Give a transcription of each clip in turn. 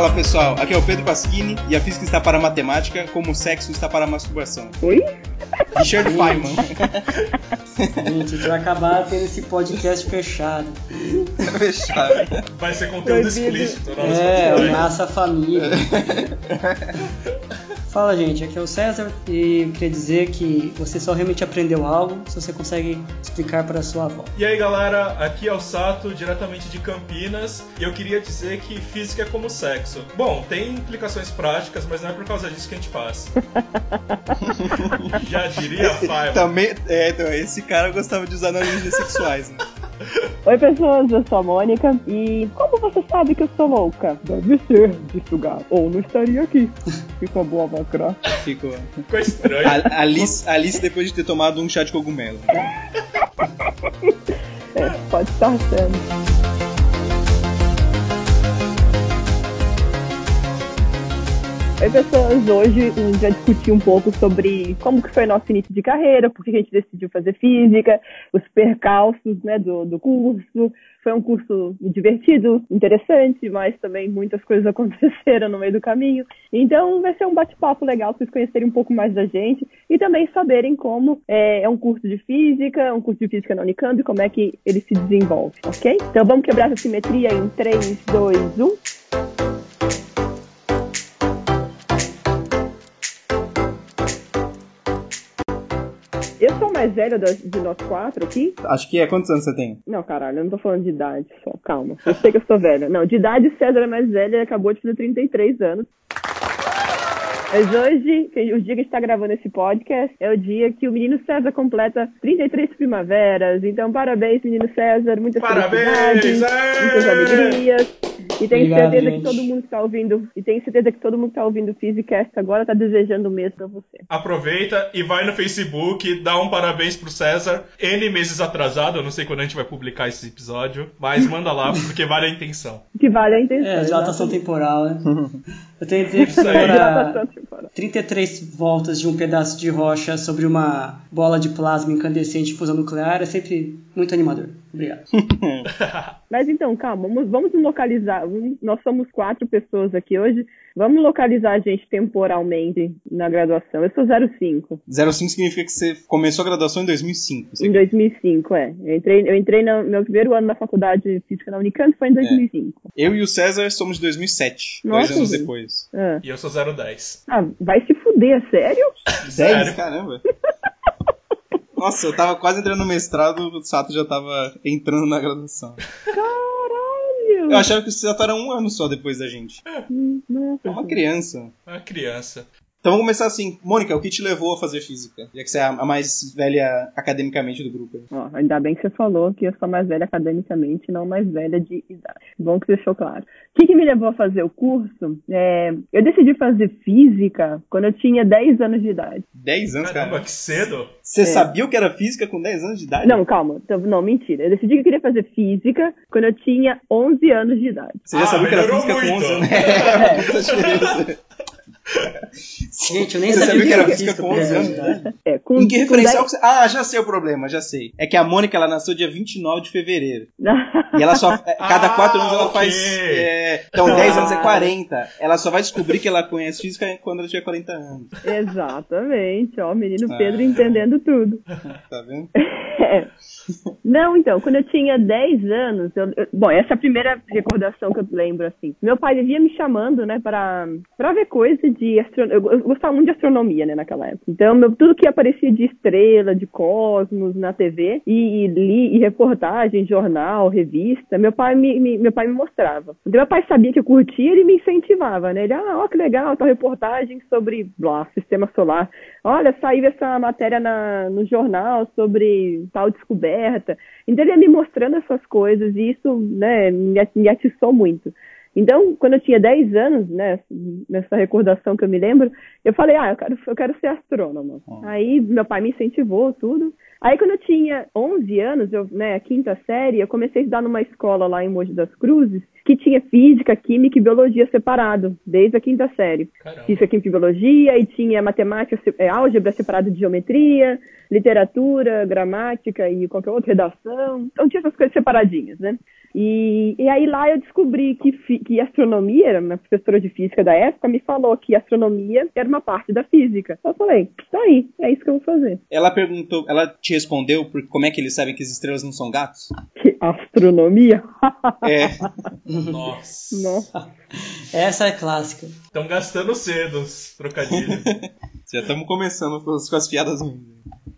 Fala pessoal, aqui é o Pedro Pasquini e a física está para a matemática como o sexo está para a masturbação. Oi? Richard Feynman. Gente, vai acabar tendo esse podcast fechado. Fechado. Vai ser conteúdo Proibido. explícito. Não, É, ameaça a família. Fala, gente, aqui é o César e eu queria dizer que você só realmente aprendeu algo se você consegue explicar para a sua avó. E aí galera, aqui é o Sato, diretamente de Campinas, e eu queria dizer que física é como sexo. Bom, tem implicações práticas, mas não é por causa disso que a gente faz. Já diria Five. Também, é, então, esse cara gostava de usar analogias sexuais. Né? Oi, pessoas, eu sou a Mônica. E como você sabe que eu sou louca? Deve ser, disse o gato. Ou não estaria aqui. Ficou boa a macra. Ficou. Ficou estranho. A- Alice, Alice depois de ter tomado um chá de cogumelo. É, pode estar sendo. Oi, pessoas. Hoje a gente vai discutir um pouco sobre como que foi nosso início de carreira, por que a gente decidiu fazer física, os percalços né, do, do curso. Foi um curso divertido, interessante, mas também muitas coisas aconteceram no meio do caminho. Então vai ser um bate-papo legal para vocês conhecerem um pouco mais da gente e também saberem como é, é um curso de física, um curso de física na Unicamp e como é que ele se desenvolve, ok? Então vamos quebrar essa simetria em um. 3, 2, 1. Eu sou a mais velha de nós quatro aqui. Acho que é. Quantos anos você tem? Não, caralho, eu não tô falando de idade só, calma. Eu sei que eu sou velha. Não, de idade César é mais velha e acabou de fazer 33 anos. Mas hoje, o dia que a gente tá gravando esse podcast, é o dia que o menino César completa 33 primaveras. Então, parabéns, menino César. Muitas Parabéns! felicidades, Ê! muitas alegrias. E tenho Obrigado, certeza gente. que todo mundo que tá ouvindo, e tenho certeza que todo mundo que tá ouvindo o Physicast agora tá desejando o mesmo pra você. Aproveita e vai no Facebook, dá um parabéns pro César. N meses atrasado, eu não sei quando a gente vai publicar esse episódio, mas manda lá, porque vale a intenção. Que vale a intenção. É, dilatação exatamente. temporal, né? Eu tentei explorar Dilatação temporal. 33 voltas de um pedaço de rocha sobre uma bola de plasma incandescente de fusão nuclear é sempre muito animador. Obrigado. Mas então, calma, vamos, vamos nos localizar. Nós somos quatro pessoas aqui hoje. Vamos localizar a gente temporalmente na graduação. Eu sou 05. 05 significa que você começou a graduação em 2005. Você- Em 2005, é. Eu entrei, eu entrei no meu primeiro ano na faculdade de física na Unicamp, foi em 2005. Eu e o César somos de 2007. Nossa, dois anos gente. depois. Ah. E eu sou 010. Ah, vai se fuder, é sério? 10? Sério? Caramba. Nossa, eu tava quase entrando no mestrado, o Sato já tava entrando na graduação. Caralho! Eu achava que o Sato era um ano só depois da gente. Nossa. É uma criança. A criança. Então vamos começar assim. Mônica, o que te levou a fazer física? Já que você é a mais velha academicamente do grupo. Ó, ainda bem que você falou que eu sou mais velha academicamente, não mais velha de idade. Bom que você deixou claro. O que, que me levou a fazer o curso? É, eu decidi fazer física quando eu tinha 10 anos de idade. 10 anos, Caramba, cara. que cedo. Você É. sabia o que era física com 10 anos de idade? Não, calma. Não, mentira. Eu decidi que eu queria fazer física quando eu tinha 11 anos de idade. Você já Ah, sabia que era física com muito. 11 anos? É, muita diferença. Gente, eu nem Você sabia sabia que era física com com 11 10 anos? idade. É, com, Em que com referencial que você... Ah, já sei o problema, já sei. É que a Mônica, ela nasceu dia 29 de fevereiro. 10... E ela só... é, Cada Ah, 4 anos ela ok. faz... é, Então, 10 anos é 40. Ela só vai descobrir que ela conhece física quando ela tiver 40 anos. Exatamente. Ó, o menino Ah. Pedro entendendo tudo. Tá vendo? É. Não, então, quando eu tinha 10 anos, eu- eu- bom, essa é a primeira recordação que eu lembro, assim. Meu pai vivia me chamando, né, pra, pra ver coisa de astronomia. Eu, gostava muito de astronomia, né, naquela época. Então, meu- tudo que aparecia de estrela, de cosmos na TV, e, e li, e reportagem, jornal, revista, meu pai me, me- meu pai me mostrava. Então, meu pai sabia que eu curtia, ele me incentivava, né? Ele, ah, ó, que legal, tal reportagem sobre, lá, sistema solar. Olha, saiu essa matéria na, no jornal sobre tal descoberta. Então ele ia me mostrando essas coisas e isso, né, me me atiçou muito. Então, quando eu tinha 10 anos, né, nessa recordação que eu me lembro, eu falei, ah, eu quero, eu quero ser astrônoma. Hum. Aí meu pai me incentivou tudo. Aí quando eu tinha 11 anos, eu, né, a quinta série, eu comecei a estudar numa escola lá em Mogi das Cruzes, que tinha física, química e biologia separado, desde a quinta série. Caramba. Física, química e biologia, e tinha matemática, é, álgebra separado de geometria, literatura, gramática e qualquer outra redação. Então tinha essas coisas separadinhas, né? E, e aí lá eu descobri que, que astronomia, a minha professora de física da época me falou que astronomia era uma parte da física. Eu falei, tá aí, é isso que eu vou fazer. Ela perguntou, ela te respondeu por como é que eles sabem que as estrelas não são gatos? Que astronomia? É. Nossa. Nossa. Essa é clássica. Estão gastando cedo os trocadilhos. Já estamos começando com as, com as piadas ruins.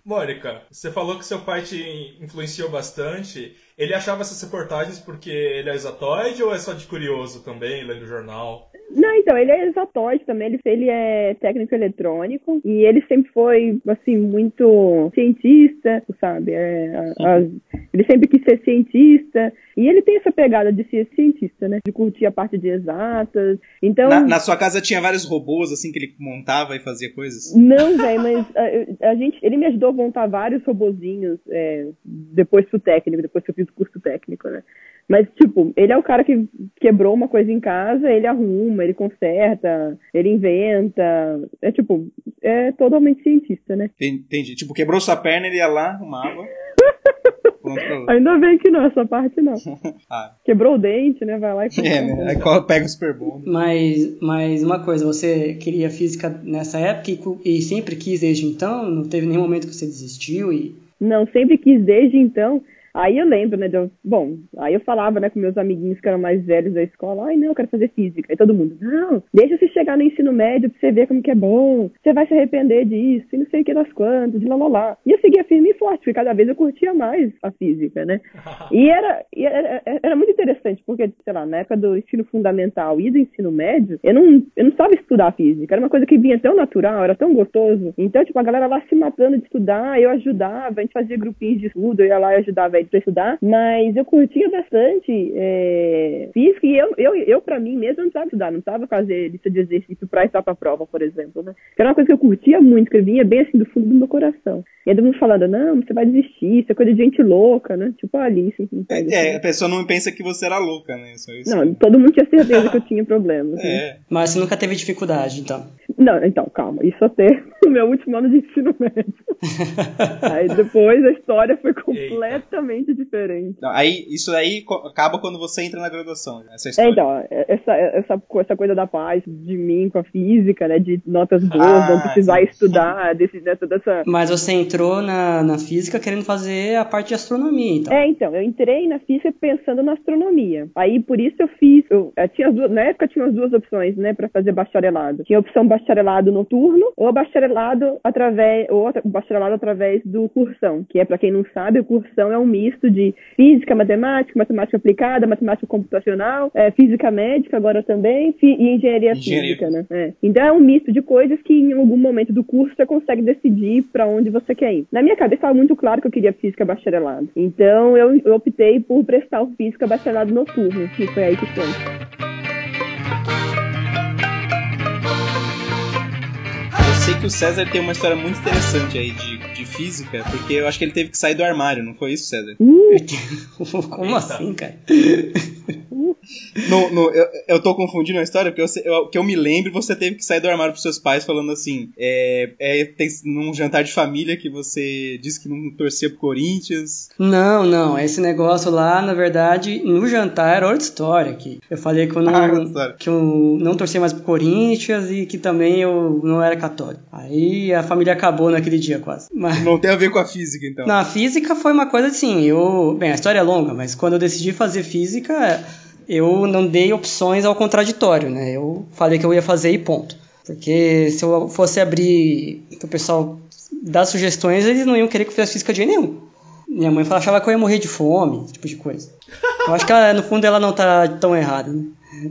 Mônica, você falou que seu pai te influenciou bastante. Ele achava essas reportagens porque ele é exatoide ou é só de curioso também, lendo jornal? Não, então, ele é exatoide também, ele, ele é técnico eletrônico e ele sempre foi, assim, muito cientista, sabe? É, a- as- ele sempre quis ser cientista e ele tem essa pegada de ser cientista, né? De curtir a parte de exatas. Então, Na, na sua casa tinha vários robôs, assim, que ele montava e fazia coisas? Não, velho, mas a, a gente, ele me ajudou a montar vários robozinhos é, depois pro técnico, depois que eu fiz o curso técnico, né? Mas, tipo, ele é o cara que quebrou uma coisa em casa, ele arruma, ele conserta, ele inventa. É tipo, é totalmente cientista, né? Entendi. Tipo, quebrou sua perna, ele ia lá, arrumava. Ainda bem que não, essa parte não. Ah, Quebrou o dente, né? Vai lá e é, né? Aí pega o super bom. Mas, mas uma coisa, você queria física nessa época e, e sempre quis desde então? Não teve nenhum momento que você desistiu e... Não, sempre quis desde então. Aí eu lembro, né? eu- bom, aí eu falava, né, com meus amiguinhos que eram mais velhos da escola, ai não, eu quero fazer física. Aí todo mundo, não, deixa você chegar no ensino médio pra você ver como que é bom, você vai se arrepender disso, e não sei o que das quantas, de lá lá lá. E eu seguia firme e forte, porque cada vez eu curtia mais a física, né? E era, e era, era muito interessante, porque, sei lá, na época do ensino fundamental e do ensino médio, eu não, eu não sabia estudar física. Era uma coisa que vinha tão natural, era tão gostoso. Então, tipo, a galera lá se matando de estudar, eu ajudava, a gente fazia grupinhos de estudo, eu ia lá e ajudava eles pra estudar. Mas eu curtia bastante é, física e eu, eu, eu, pra mim mesmo, não precisava estudar, não precisava fazer lista de exercício pra estar pra prova, por exemplo, né? Que era uma coisa que eu curtia muito, que vinha bem assim do fundo do meu coração. E aí todo mundo falando, não, você vai desistir, isso é coisa de gente louca, né? Tipo a Alice. pega É, assim. a pessoa não pensa que você era louca, né? Só isso. Não, todo mundo tinha certeza que eu tinha problemas. né? É. Mas você nunca teve dificuldade, então. Não, então, calma. Isso até no meu último ano de ensino médio. Aí depois a história foi completamente diferente. Não, aí, isso aí acaba quando você entra na graduação, né? essa É, história. então, essa, essa, essa coisa da paz de mim com a física, né? De notas boas, Ah, não precisar sim. estudar, desse, dessa, dessa. Mas você entrou na, na física querendo fazer a parte de astronomia, então. É, então, eu entrei na física pensando na astronomia. Aí, por isso eu fiz. Eu, eu tinha as duas, na época tinha as duas opções, né, para fazer bacharelado. Tinha a opção bacharelado noturno ou bacharelado através ou bacharelado através do cursão, que é para quem não sabe, o cursão é um misto de física, matemática, matemática aplicada, matemática computacional, é, física médica agora também e engenharia, Engenharia física, né? É. Então é um misto de coisas que em algum momento do curso você consegue decidir para onde você quer ir. Na minha cabeça estava muito claro que eu queria física bacharelado. Então eu, eu optei por prestar o física bacharelado noturno, que foi aí que foi. Que o César tem uma história muito interessante aí de, de física, porque eu acho que ele teve que sair do armário, não foi isso, César? Uh, Como assim, cara? No, no- eu, eu tô confundindo a história, porque eu, eu- que eu me lembro, você teve que sair do armário pros seus pais falando assim, é, é, tem, num jantar de família que você disse que não torcia pro Corinthians. Não, não. Esse negócio lá, na verdade, no jantar era outra história. Que eu falei que eu não, Ah, que eu não torcia mais pro Corinthians e que também eu não era católico. Aí a família acabou naquele dia quase. Mas Não tem a ver com a física, então. na física foi uma coisa assim, eu. Bem, a história é longa, mas quando eu decidi fazer física, eu não dei opções ao contraditório, né? Eu falei que eu ia fazer e ponto. Porque se eu fosse abrir pro pessoal dar sugestões, eles não iam querer que eu fizesse física de nenhum. Minha mãe achava que eu ia morrer de fome, esse tipo de coisa. Eu acho que ela, no fundo ela não tá tão errada, né?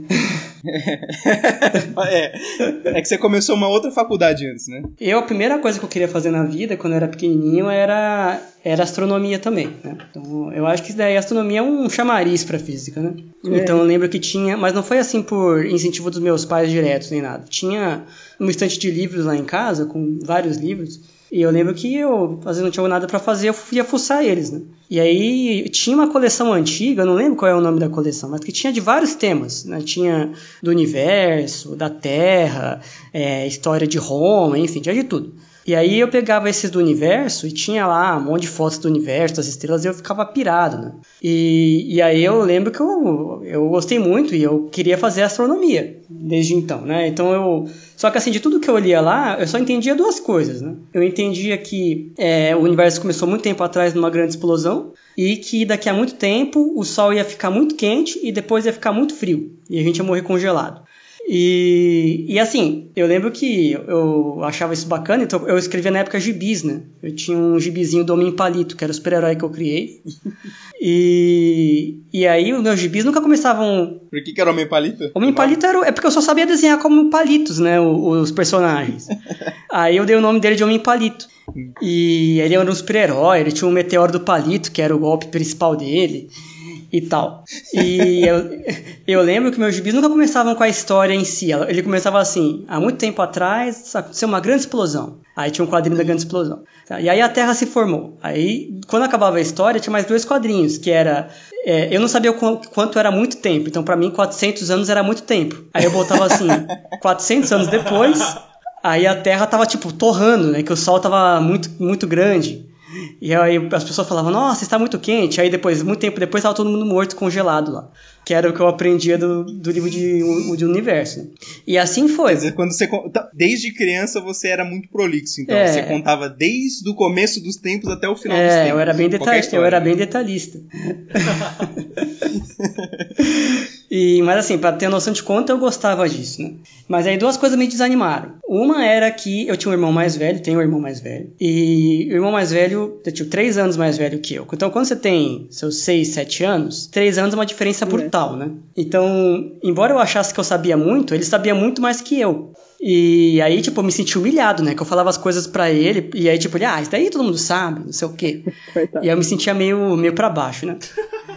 é, é que você começou uma outra faculdade antes, né? Eu, a primeira coisa que eu queria fazer na vida, quando eu era pequenininho, era era astronomia também, né? Então, eu acho que daí a astronomia é um chamariz para física, né? Então, eu lembro que tinha, mas não foi assim por incentivo dos meus pais diretos nem nada. Tinha uma estante de livros lá em casa com vários livros. E eu lembro que eu, às vezes não tinha nada para fazer, eu ia fuçar eles, né? E aí tinha uma coleção antiga, eu não lembro qual é o nome da coleção, mas que tinha de vários temas, né? Tinha do universo, da Terra, é, história de Roma, enfim, tinha de tudo. E aí eu pegava esses do universo e tinha lá um monte de fotos do universo, das estrelas, e eu ficava pirado, né? E, e aí eu lembro que eu, eu gostei muito e eu queria fazer astronomia desde então, né? Então eu... Só que assim, de tudo que eu lia lá, eu só entendia duas coisas, né? Eu entendia que é, o universo começou muito tempo atrás numa grande explosão e que daqui a muito tempo o Sol ia ficar muito quente e depois ia ficar muito frio e a gente ia morrer congelado. E, e assim, eu lembro que eu achava isso bacana, então eu escrevia na época gibis, né? Eu tinha um gibizinho do Homem Palito, que era o super-herói que eu criei. e, e aí os meus gibis nunca começavam. Por que, que era Homem Palito? Homem Palito era, é porque eu só sabia desenhar como palitos, né? Os, os personagens. aí eu dei o nome dele de Homem Palito. E ele era um super-herói, ele tinha um meteoro do palito, que era o golpe principal dele e tal. E eu, eu lembro que meus gibis nunca começavam com a história em si. Ele começava assim, há muito tempo atrás aconteceu uma grande explosão. Aí tinha um quadrinho da grande explosão. E aí a Terra se formou. Aí, quando acabava a história, tinha mais dois quadrinhos, que era... É, eu não sabia quanto era muito tempo, então para mim 400 anos era muito tempo. Aí eu botava assim, 400 anos depois, aí a Terra tava tipo torrando, né, que o Sol tava muito, muito grande. E aí as pessoas falavam, nossa, está muito quente. Aí depois, muito tempo depois, estava todo mundo morto, congelado lá. Que era o que eu aprendia do, do livro de, de universo. Né? E assim foi. Dizer, quando você, tá, desde criança você era muito prolixo, então. É. Você contava desde o começo dos tempos até o final é, dos tempos. Eu era bem, detalhista, eu era bem detalhista. e, mas assim, para ter noção de conta, eu gostava disso, né? Mas aí duas coisas me desanimaram. Uma era que eu tinha um irmão mais velho, tenho um irmão mais velho. E o irmão mais velho, eu tinha três anos mais velho que eu. Então, quando você tem seus seis, sete anos, três anos é uma diferença brutal né? Então, embora eu achasse que eu sabia muito, ele sabia muito mais que eu. E aí, tipo, eu me senti humilhado, né? Que eu falava as coisas para ele, e aí, tipo, ele, ah, isso daí todo mundo sabe, não sei o quê. Coitado. E aí eu me sentia meio, meio pra baixo, né?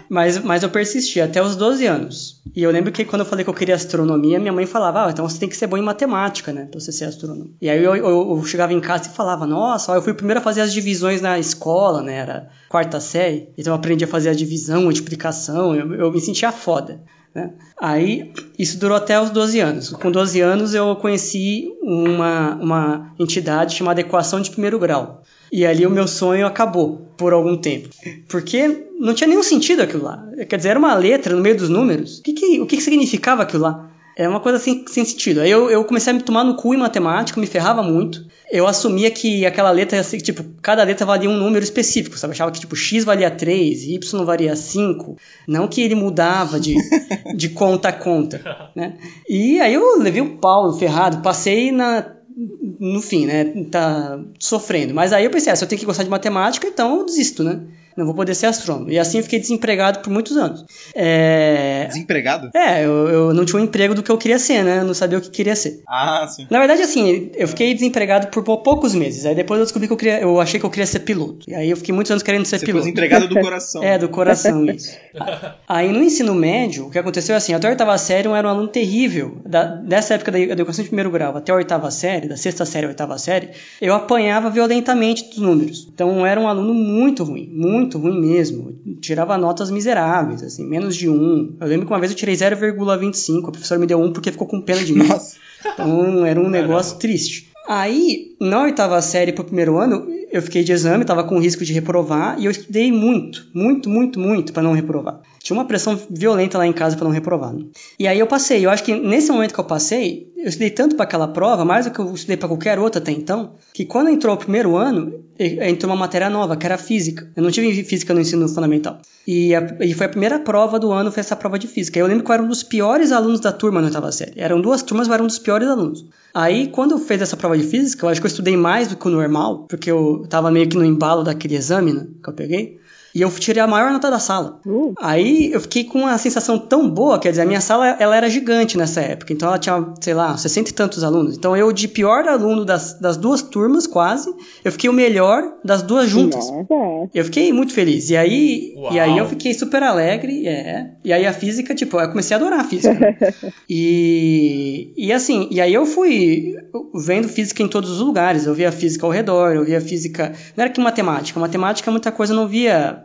Mas, mas eu persisti até os 12 anos. E eu lembro que quando eu falei que eu queria astronomia, minha mãe falava, ah, então você tem que ser bom em matemática, né? Pra você ser astrônomo. E aí eu, eu, eu chegava em casa e falava, nossa, eu fui o primeiro a fazer as divisões na escola, né? Era quarta série. Então eu aprendi a fazer a divisão, multiplicação, eu, eu me sentia foda. Né? Aí isso durou até os 12 anos. Com 12 anos eu conheci uma, uma entidade chamada Equação de Primeiro Grau. E ali o meu sonho acabou por algum tempo. Porque não tinha nenhum sentido aquilo lá. Quer dizer, era uma letra no meio dos números. O que, que, o que, que significava aquilo lá? É uma coisa assim, sem sentido. Aí eu, eu comecei a me tomar no cu em matemática, me ferrava muito. Eu assumia que aquela letra, assim, tipo, cada letra valia um número específico, sabe? Eu achava que, tipo, X valia 3, Y valia 5. Não que ele mudava de, de conta a conta, né? E aí eu levei o pau ferrado, passei na, no fim, né? Tá sofrendo. Mas aí eu pensei, ah, se eu tenho que gostar de matemática, então eu desisto, né? Não vou poder ser astrônomo. E assim eu fiquei desempregado por muitos anos. É... Desempregado? É, eu, eu, não tinha um emprego do que eu queria ser, né? Eu não sabia o que queria ser. Ah, sim. Na verdade, assim, eu fiquei desempregado por poucos meses. Aí depois eu descobri que eu queria, eu achei que eu queria ser piloto. E aí eu fiquei muitos anos querendo ser Você piloto. Desempregado do coração. é, do coração, isso. aí no ensino médio, o que aconteceu é assim, até a oitava série eu era um aluno terrível. Da, dessa época da educação de primeiro grau até a oitava série, da sexta série à oitava série, eu apanhava violentamente dos números. Então eu era um aluno muito ruim, muito ruim mesmo tirava notas miseráveis, assim, menos de 1. Eu lembro que uma vez eu tirei 0,25, a professora me deu 1 porque ficou com pena de mim. Nossa. Então era um negócio triste. Aí, na oitava série pro primeiro ano, eu fiquei de exame, tava com risco de reprovar, e eu estudei muito, muito, muito, muito para não reprovar. Tinha uma pressão violenta lá em casa para não reprovar. Né? E aí eu passei. Eu acho que nesse momento que eu passei, eu estudei tanto para aquela prova, mais do que eu estudei para qualquer outra até então, que quando entrou o primeiro ano, entrou uma matéria nova, que era física. Eu não tive física no ensino fundamental. E, a, e foi a primeira prova do ano, foi essa prova de física. Eu lembro que eu era um dos piores alunos da turma na oitava série. Eram duas turmas, mas era um dos piores alunos. Aí, quando eu fiz essa prova de física, eu acho que eu estudei mais do que o normal, porque eu estava meio que no embalo daquele exame né, que eu peguei. E eu tirei a maior nota da sala. Uh. Aí eu fiquei com uma sensação tão boa, quer dizer, a minha sala ela era gigante nessa época, então ela tinha, sei lá, 60 e tantos alunos. Então eu, de pior aluno das, das duas turmas, quase, eu fiquei o melhor das duas juntas. Nossa. Eu fiquei muito feliz. E aí, Uau. e aí eu fiquei super alegre, é. E aí a física, tipo, eu comecei a adorar a física. e, e assim, e aí eu fui vendo física em todos os lugares. Eu via física ao redor, eu via física. Não era que matemática. Matemática, muita coisa eu não via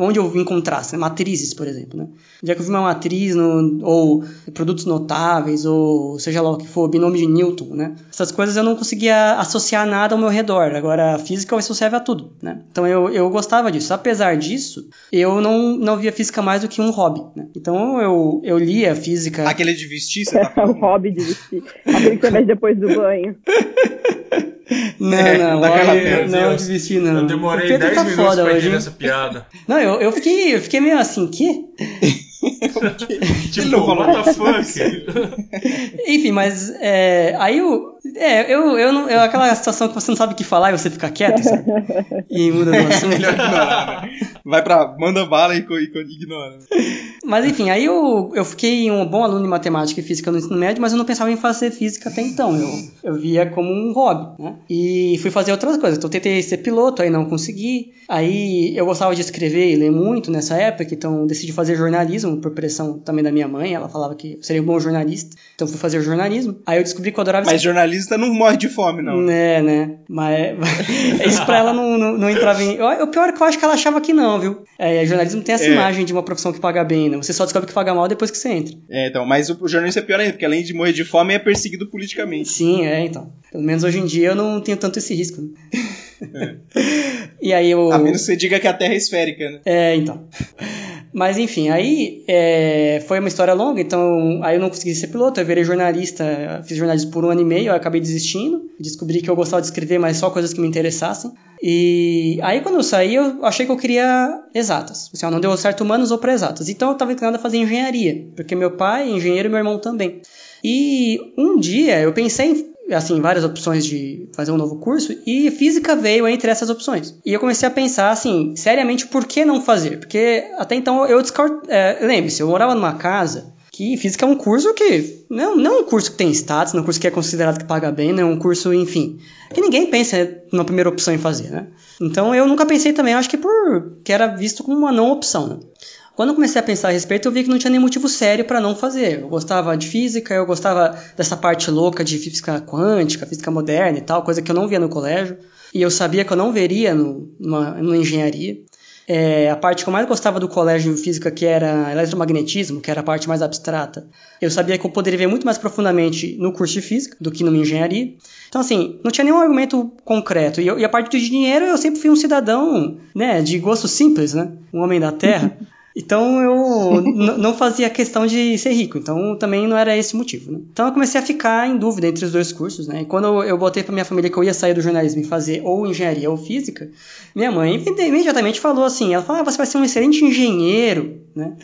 onde eu encontrasse, né? matrizes, por exemplo, né? É que eu vi uma matriz no, ou produtos notáveis, ou seja lá o que for, binômio de Newton, né? Essas coisas eu não conseguia associar nada ao meu redor. Agora, a física isso serve a tudo, né? Então eu, eu gostava disso. Apesar disso, eu não, não via física mais do que um hobby, né? Então eu, eu lia física... Aquele de vestir, você tá o hobby de vestir. Aquele que você depois do banho. Não, É, não, olha, não, Deus. de vestir não. Eu demorei Pedro 10 tá minutos pra hoje, hein? essa piada. Não, eu, eu, fiquei, eu fiquei meio assim, que? Tipo, what the fuck? Enfim, mas é, aí eu, é, eu, eu, não, eu, aquela situação que você não sabe o que falar e você fica quieto, sabe? E muda do assunto. Melhor ignorar, né? Vai pra. manda bala e, e ignora. Mas enfim, aí eu, eu fiquei um bom aluno de matemática e física no ensino médio, mas eu não pensava em fazer física até então. Eu, eu via como um hobby, né? E fui fazer outras coisas. Então tentei ser piloto, aí não consegui. Aí eu gostava de escrever e ler muito nessa época, então decidi fazer jornalismo por pressão também da minha mãe. Ela falava que eu seria um bom jornalista, então fui fazer jornalismo. Aí eu descobri que eu adorava Mas jornalista não morre de fome, não. Né, né? Mas isso pra ela não, não, não entrava em. O pior é que eu acho que ela achava que não, viu? É, jornalismo tem essa É. imagem de uma profissão que paga bem, né? Você só descobre que paga mal depois que você entra. É, então, mas o, o jornalista é pior ainda, porque além de morrer de fome, é perseguido politicamente. Sim, é, então. Pelo menos hoje em dia eu não tenho tanto esse risco. Né? e aí eu. A menos que você diga que a Terra é esférica, né? É, então. Mas enfim, aí é, foi uma história longa, então aí eu não consegui ser piloto, eu virei jornalista, fiz jornalismo por um ano e meio, eu acabei desistindo, descobri que eu gostava de escrever, mas só coisas que me interessassem. E aí quando eu saí, eu achei que eu queria exatas. Assim, não deu certo humanos ou para exatas. Então eu estava inclinado a fazer engenharia, porque meu pai é engenheiro e meu irmão também. E um dia eu pensei em assim, várias opções de fazer um novo curso e física veio entre essas opções. E eu comecei a pensar, assim, seriamente, por que não fazer? Porque até então eu descarto. É, Lembre-se, eu morava numa casa que física é um curso que. Não, não é um curso que tem status, não é um curso que é considerado que paga bem, não é um curso, enfim. Que ninguém pensa numa primeira opção em fazer, né? Então eu nunca pensei também, acho que por que era visto como uma não opção, né? Quando eu comecei a pensar a respeito, eu vi que não tinha nenhum motivo sério para não fazer. Eu gostava de física, eu gostava dessa parte louca de física quântica, física moderna e tal, coisa que eu não via no colégio. E eu sabia que eu não veria no, numa, numa engenharia. É, a parte que eu mais gostava do colégio em física, que era eletromagnetismo, que era a parte mais abstrata, eu sabia que eu poderia ver muito mais profundamente no curso de física do que numa engenharia. Então, assim, não tinha nenhum argumento concreto. E, eu, e a parte do dinheiro, eu sempre fui um cidadão, né, de gosto simples, né? Um homem da terra. Então eu não fazia questão de ser rico, então também não era esse o motivo. Né? Então eu comecei a ficar em dúvida entre os dois cursos, né? E quando eu, eu botei pra minha família que eu ia sair do jornalismo e fazer ou engenharia ou física, minha mãe imedi- imediatamente falou assim: ela falou, ah, você vai ser um excelente engenheiro, né?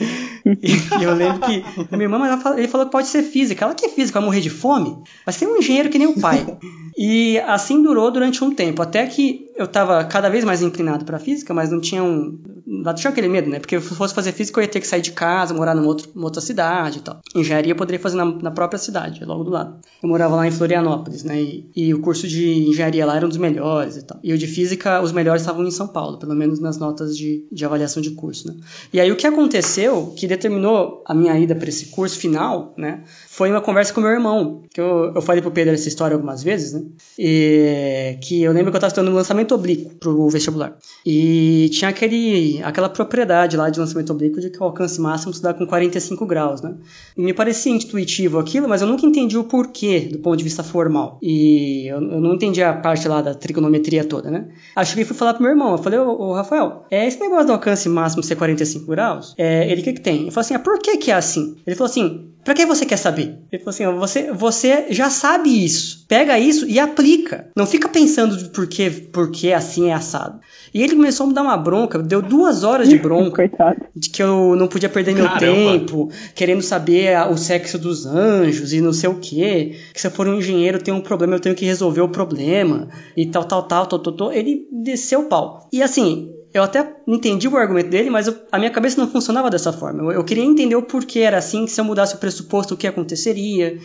E, eu lembro que minha irmã, ela fala- ele falou que pode ser física. Ela que é física, vai morrer de fome? Vai ser um engenheiro que nem o pai. E assim durou durante um tempo, até que eu estava cada vez mais inclinado para física, mas não tinha um. Não tinha aquele medo, né? Porque se eu fosse fazer física, eu ia ter que sair de casa, morar numa, outro, numa outra cidade e tal. Engenharia eu poderia fazer na, na própria cidade, logo do lado. Eu morava lá em Florianópolis, né? E, e o curso de engenharia lá era um dos melhores e tal. E o de física, os melhores estavam em São Paulo, pelo menos nas notas de, de avaliação de curso, né? E aí o que aconteceu, que determinou a minha ida para esse curso final, né? Foi uma conversa com meu irmão, que eu, eu falei pro Pedro essa história algumas vezes, né? E, que eu lembro que eu estava estudando um lançamento oblíquo pro vestibular. E tinha aquele, aquela propriedade lá de lançamento oblíquo de que o alcance máximo se dá com 45 graus, né? E me parecia intuitivo aquilo, mas eu nunca entendi o porquê do ponto de vista formal. E eu, eu não entendi a parte lá da trigonometria toda, né? Acho que fui falar pro meu irmão, eu falei, ô, ô Rafael, é esse negócio do alcance máximo ser 45 graus, é, ele o que que tem? Eu falei assim, ah, por que que é assim? Ele falou assim, Pra que você quer saber? Ele falou assim: ó, você, você já sabe isso. Pega isso e aplica. Não fica pensando de por que, por que assim é assado. E ele começou a me dar uma bronca, deu duas horas de bronca, Coitado. de que eu não podia perder meu Caramba. tempo, querendo saber a- o sexo dos anjos e não sei o que. Que se eu for um engenheiro, tem um problema, eu tenho que resolver o problema. E tal, tal, tal, tal, tal, tal. Ele desceu o pau. E assim, eu até entendi o argumento dele, mas eu, a minha cabeça não funcionava dessa forma. Eu, eu, queria entender o porquê era assim, se eu mudasse o pressuposto, o que aconteceria.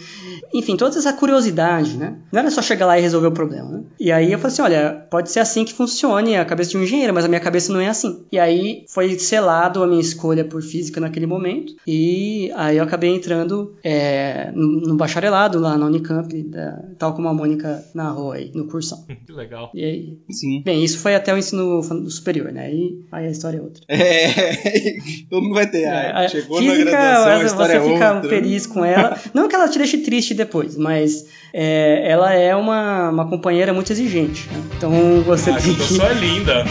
Enfim, toda essa curiosidade, né? Não era só chegar lá e resolver o problema, né? E aí eu falei assim, olha, pode ser assim que funcione a cabeça de um engenheiro, mas a minha cabeça não é assim. E aí foi selado a minha escolha por física naquele momento, e aí eu acabei entrando é, no, no, bacharelado lá na Unicamp, da, tal como a Mônica narrou aí no cursão. Que legal. E aí, Sim. Bem, isso foi até o ensino superior, né? Aí, aí a história é outra. É, todo mundo vai ter. É, chegou física, na graduação, a história você é fica outra. feliz com ela. Não que ela te deixe triste depois, mas é, ela é uma, uma companheira muito exigente. Né? Então você ah, tem que... é linda.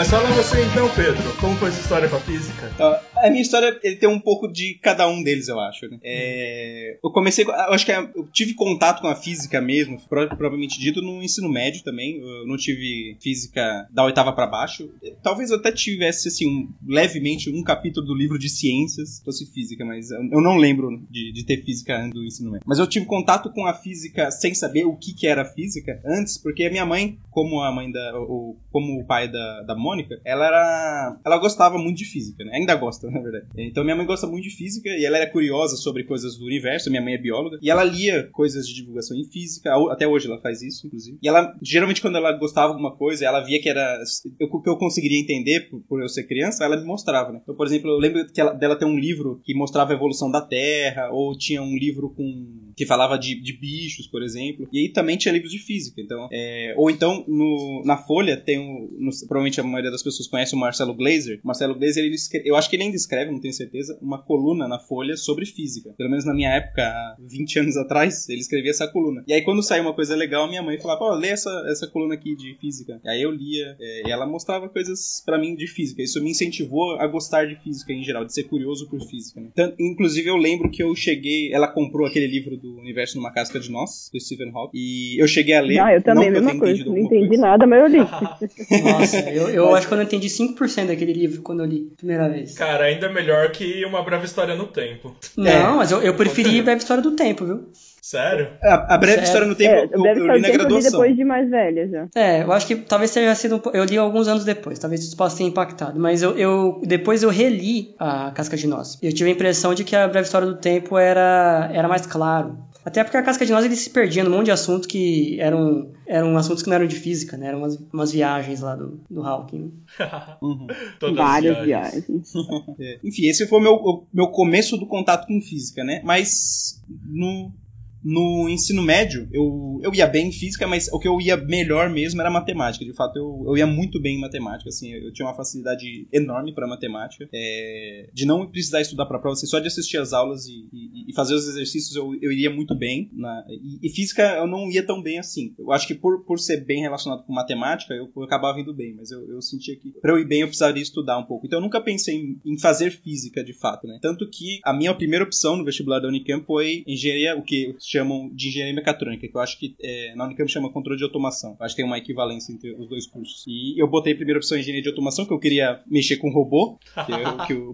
Mas fala você então, Pedro, como foi essa história com a física? Uh, a minha história ele tem um pouco de cada um deles, eu acho. Né? É, eu comecei, eu acho que eu tive contato com a física mesmo, propriamente dito, no ensino médio também. Eu não tive física da oitava para baixo. Talvez eu até tivesse assim um, levemente um capítulo do livro de ciências fosse física, mas eu não lembro de, de ter física antes do ensino médio. Mas eu tive contato com a física sem saber o que, que era física antes, porque a minha mãe, como a mãe da, ou, como o pai da, da ela era, ela gostava muito de física, né? Ainda gosta na verdade. Então minha mãe gosta muito de física e ela era curiosa sobre coisas do universo. Minha mãe é bióloga e ela lia coisas de divulgação em física. Até hoje ela faz isso, inclusive. E ela, geralmente, quando ela gostava de alguma coisa, ela via que era o que eu conseguiria entender por, por, eu ser criança, ela me mostrava, né? Então, por exemplo, eu lembro que ela, dela ter um livro que mostrava a evolução da Terra, ou tinha um livro com que falava de, de bichos, por exemplo. E aí também tinha livros de física. Então, é, ou então no, na Folha tem um, no, provavelmente a maioria das pessoas conhece o Marcelo Glazer. O Marcelo Glazer, ele escreve, eu acho que ele ainda escreve, não tenho certeza, uma coluna na Folha sobre física. Pelo menos na minha época, há 20 anos atrás, ele escrevia essa coluna. E aí quando saiu uma coisa legal, minha mãe falava, ó, lê essa, essa coluna aqui de física. E aí eu lia, é, e ela mostrava coisas para mim de física. Isso me incentivou a gostar de física em geral, de ser curioso por física. Né? Inclusive eu lembro que eu cheguei, ela comprou aquele livro do Universo numa Casca de Nós, do Stephen Hawking, e eu cheguei a ler. Ah, eu também, mesma coisa. Não entendi coisa. nada, mas eu li. Nossa, eu, eu acho que eu não entendi 5% daquele livro quando eu li, primeira vez. Cara, ainda melhor que uma breve história no tempo. Não, é. mas eu, eu preferi breve história do tempo, viu? Sério? A, a breve Sério? história no tempo é, eu, eu, li na graduação. Depois de mais velha já. É, eu acho que talvez tenha sido. Eu li alguns anos depois, talvez isso possa ter impactado. Mas eu, eu depois eu reli a Casca de Nós. Eu tive a impressão de que a breve história do tempo era, era mais claro. Até porque a Casca de Nós ele se perdia num monte de assuntos que eram, eram assuntos que não eram de física, né? Eram umas, umas viagens lá do, do Hawking. uhum. Várias viagens. viagens. é. Enfim, esse foi o meu, o meu começo do contato com física, né? Mas no, no ensino médio, eu, eu ia bem em física, mas o que eu ia melhor mesmo era matemática. De fato, eu, eu ia muito bem em matemática, assim, eu tinha uma facilidade enorme para matemática. É, de não precisar estudar para prova, assim, só de assistir as aulas e, e, e, fazer os exercícios eu, eu iria muito bem. Na, e, e, física eu não ia tão bem assim. Eu acho que por, por ser bem relacionado com matemática, eu, eu acabava indo bem, mas eu, eu sentia que para eu ir bem eu precisaria estudar um pouco. Então eu nunca pensei em, em fazer física de fato, né? Tanto que a minha primeira opção no vestibular da Unicamp foi engenharia, o que chamam de engenharia mecatrônica, que eu acho que é, na Unicamp chama controle de automação. Eu acho que tem uma equivalência entre os dois cursos. E eu botei a primeira opção engenharia de automação, que eu queria mexer com robô, que, é que o,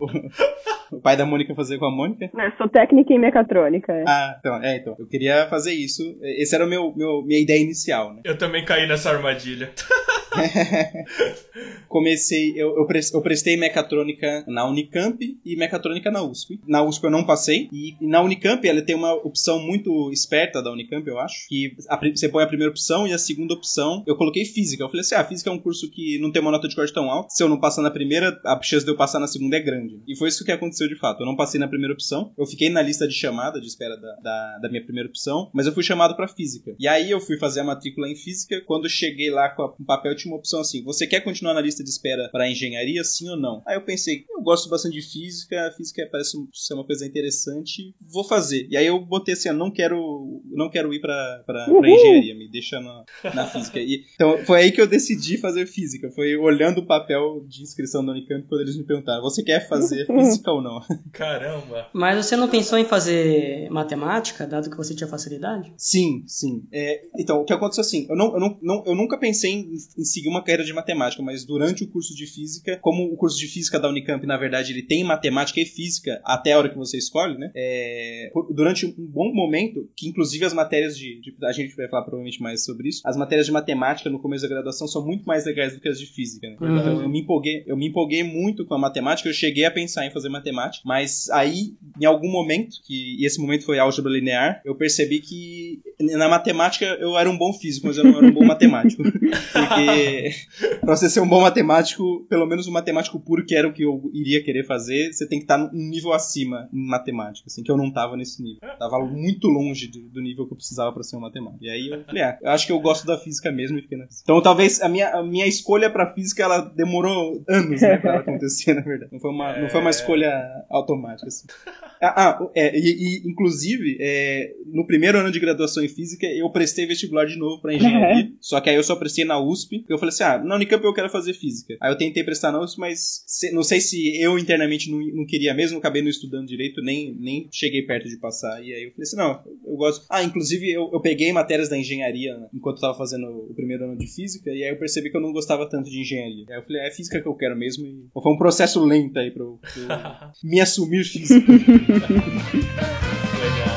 o, pai da Mônica fazia com a Mônica. Eu sou técnica em mecatrônica. É. Ah, então, é, então. Eu queria fazer isso. Esse era o meu, meu minha ideia inicial, né? Eu também caí nessa armadilha. Comecei, eu, eu, eu, prestei mecatrônica na Unicamp e mecatrônica na USP. Na USP eu não passei, e na Unicamp ela tem uma opção muito esperta da Unicamp, eu acho, que a, você põe a primeira opção e a segunda opção eu coloquei física. Eu falei assim: ah, física é um curso que não tem uma nota de corte tão alta. Se eu não passar na primeira, a chance de eu passar na segunda é grande. E foi isso que aconteceu de fato. Eu não passei na primeira opção, eu fiquei na lista de chamada, de espera da, da, da minha primeira opção, mas eu fui chamado para física. E aí eu fui fazer a matrícula em física. Quando cheguei lá com o papel, tinha uma opção assim: você quer continuar na lista de espera para engenharia, sim ou não? Aí eu pensei: eu gosto bastante de física, física parece ser uma coisa interessante, vou fazer. E aí eu botei assim: eu não quero, não quero ir para engenharia, me deixa na, na física. E, então foi aí que eu decidi fazer física. Foi olhando o papel de inscrição da Unicamp quando eles me perguntaram: você quer fazer física ou não? Caramba! Mas você não pensou em fazer matemática, dado que você tinha facilidade? Sim, sim. É, então, o que aconteceu assim, eu, não, eu, não, não, eu nunca pensei em, em seguir uma carreira de matemática, mas durante o curso de física, como o curso de física da Unicamp, na verdade, ele tem matemática e física até a hora que você escolhe, né? É, durante um bom momento, que inclusive as matérias de, de, A gente vai falar provavelmente mais sobre isso. As matérias de matemática no começo da graduação são muito mais legais do que as de física, né? Uhum. Então eu me empolguei, eu me empolguei muito com a matemática, eu cheguei a pensar em fazer matemática, mas aí, em algum momento, que, e esse momento foi álgebra linear, eu percebi que na matemática eu era um bom físico, mas eu não era um bom matemático. Porque pra você ser um bom matemático, pelo menos um matemático puro, que era o que eu iria querer fazer, você tem que estar um nível acima em matemática, assim, que eu não tava nesse nível. tava muito longe do, do nível que eu precisava para ser um matemático. E aí eu falei, ah, eu acho que eu gosto da física mesmo e fiquei nessa. Então talvez a minha, a minha escolha pra física, ela demorou anos, né, pra acontecer, na verdade. Não foi uma, não foi uma é. escolha automática, assim. Ah, ah é, e, e inclusive, é, no primeiro ano de graduação em física, eu prestei vestibular de novo pra engenharia, uhum. só que aí eu só prestei na USP, eu falei assim, ah, na Unicamp eu quero fazer física. Aí eu tentei prestar na USP, mas se, não sei se eu internamente não, não queria mesmo, acabei não estudando direito, nem, nem cheguei perto de passar. E aí eu falei assim, não, eu gosto. Ah, inclusive eu, eu peguei matérias da engenharia enquanto eu tava fazendo o primeiro ano de física, e aí eu percebi que eu não gostava tanto de engenharia. Aí eu falei, é física que eu quero mesmo, e foi um processo lento aí pra eu, pra eu me assumir física. Legal.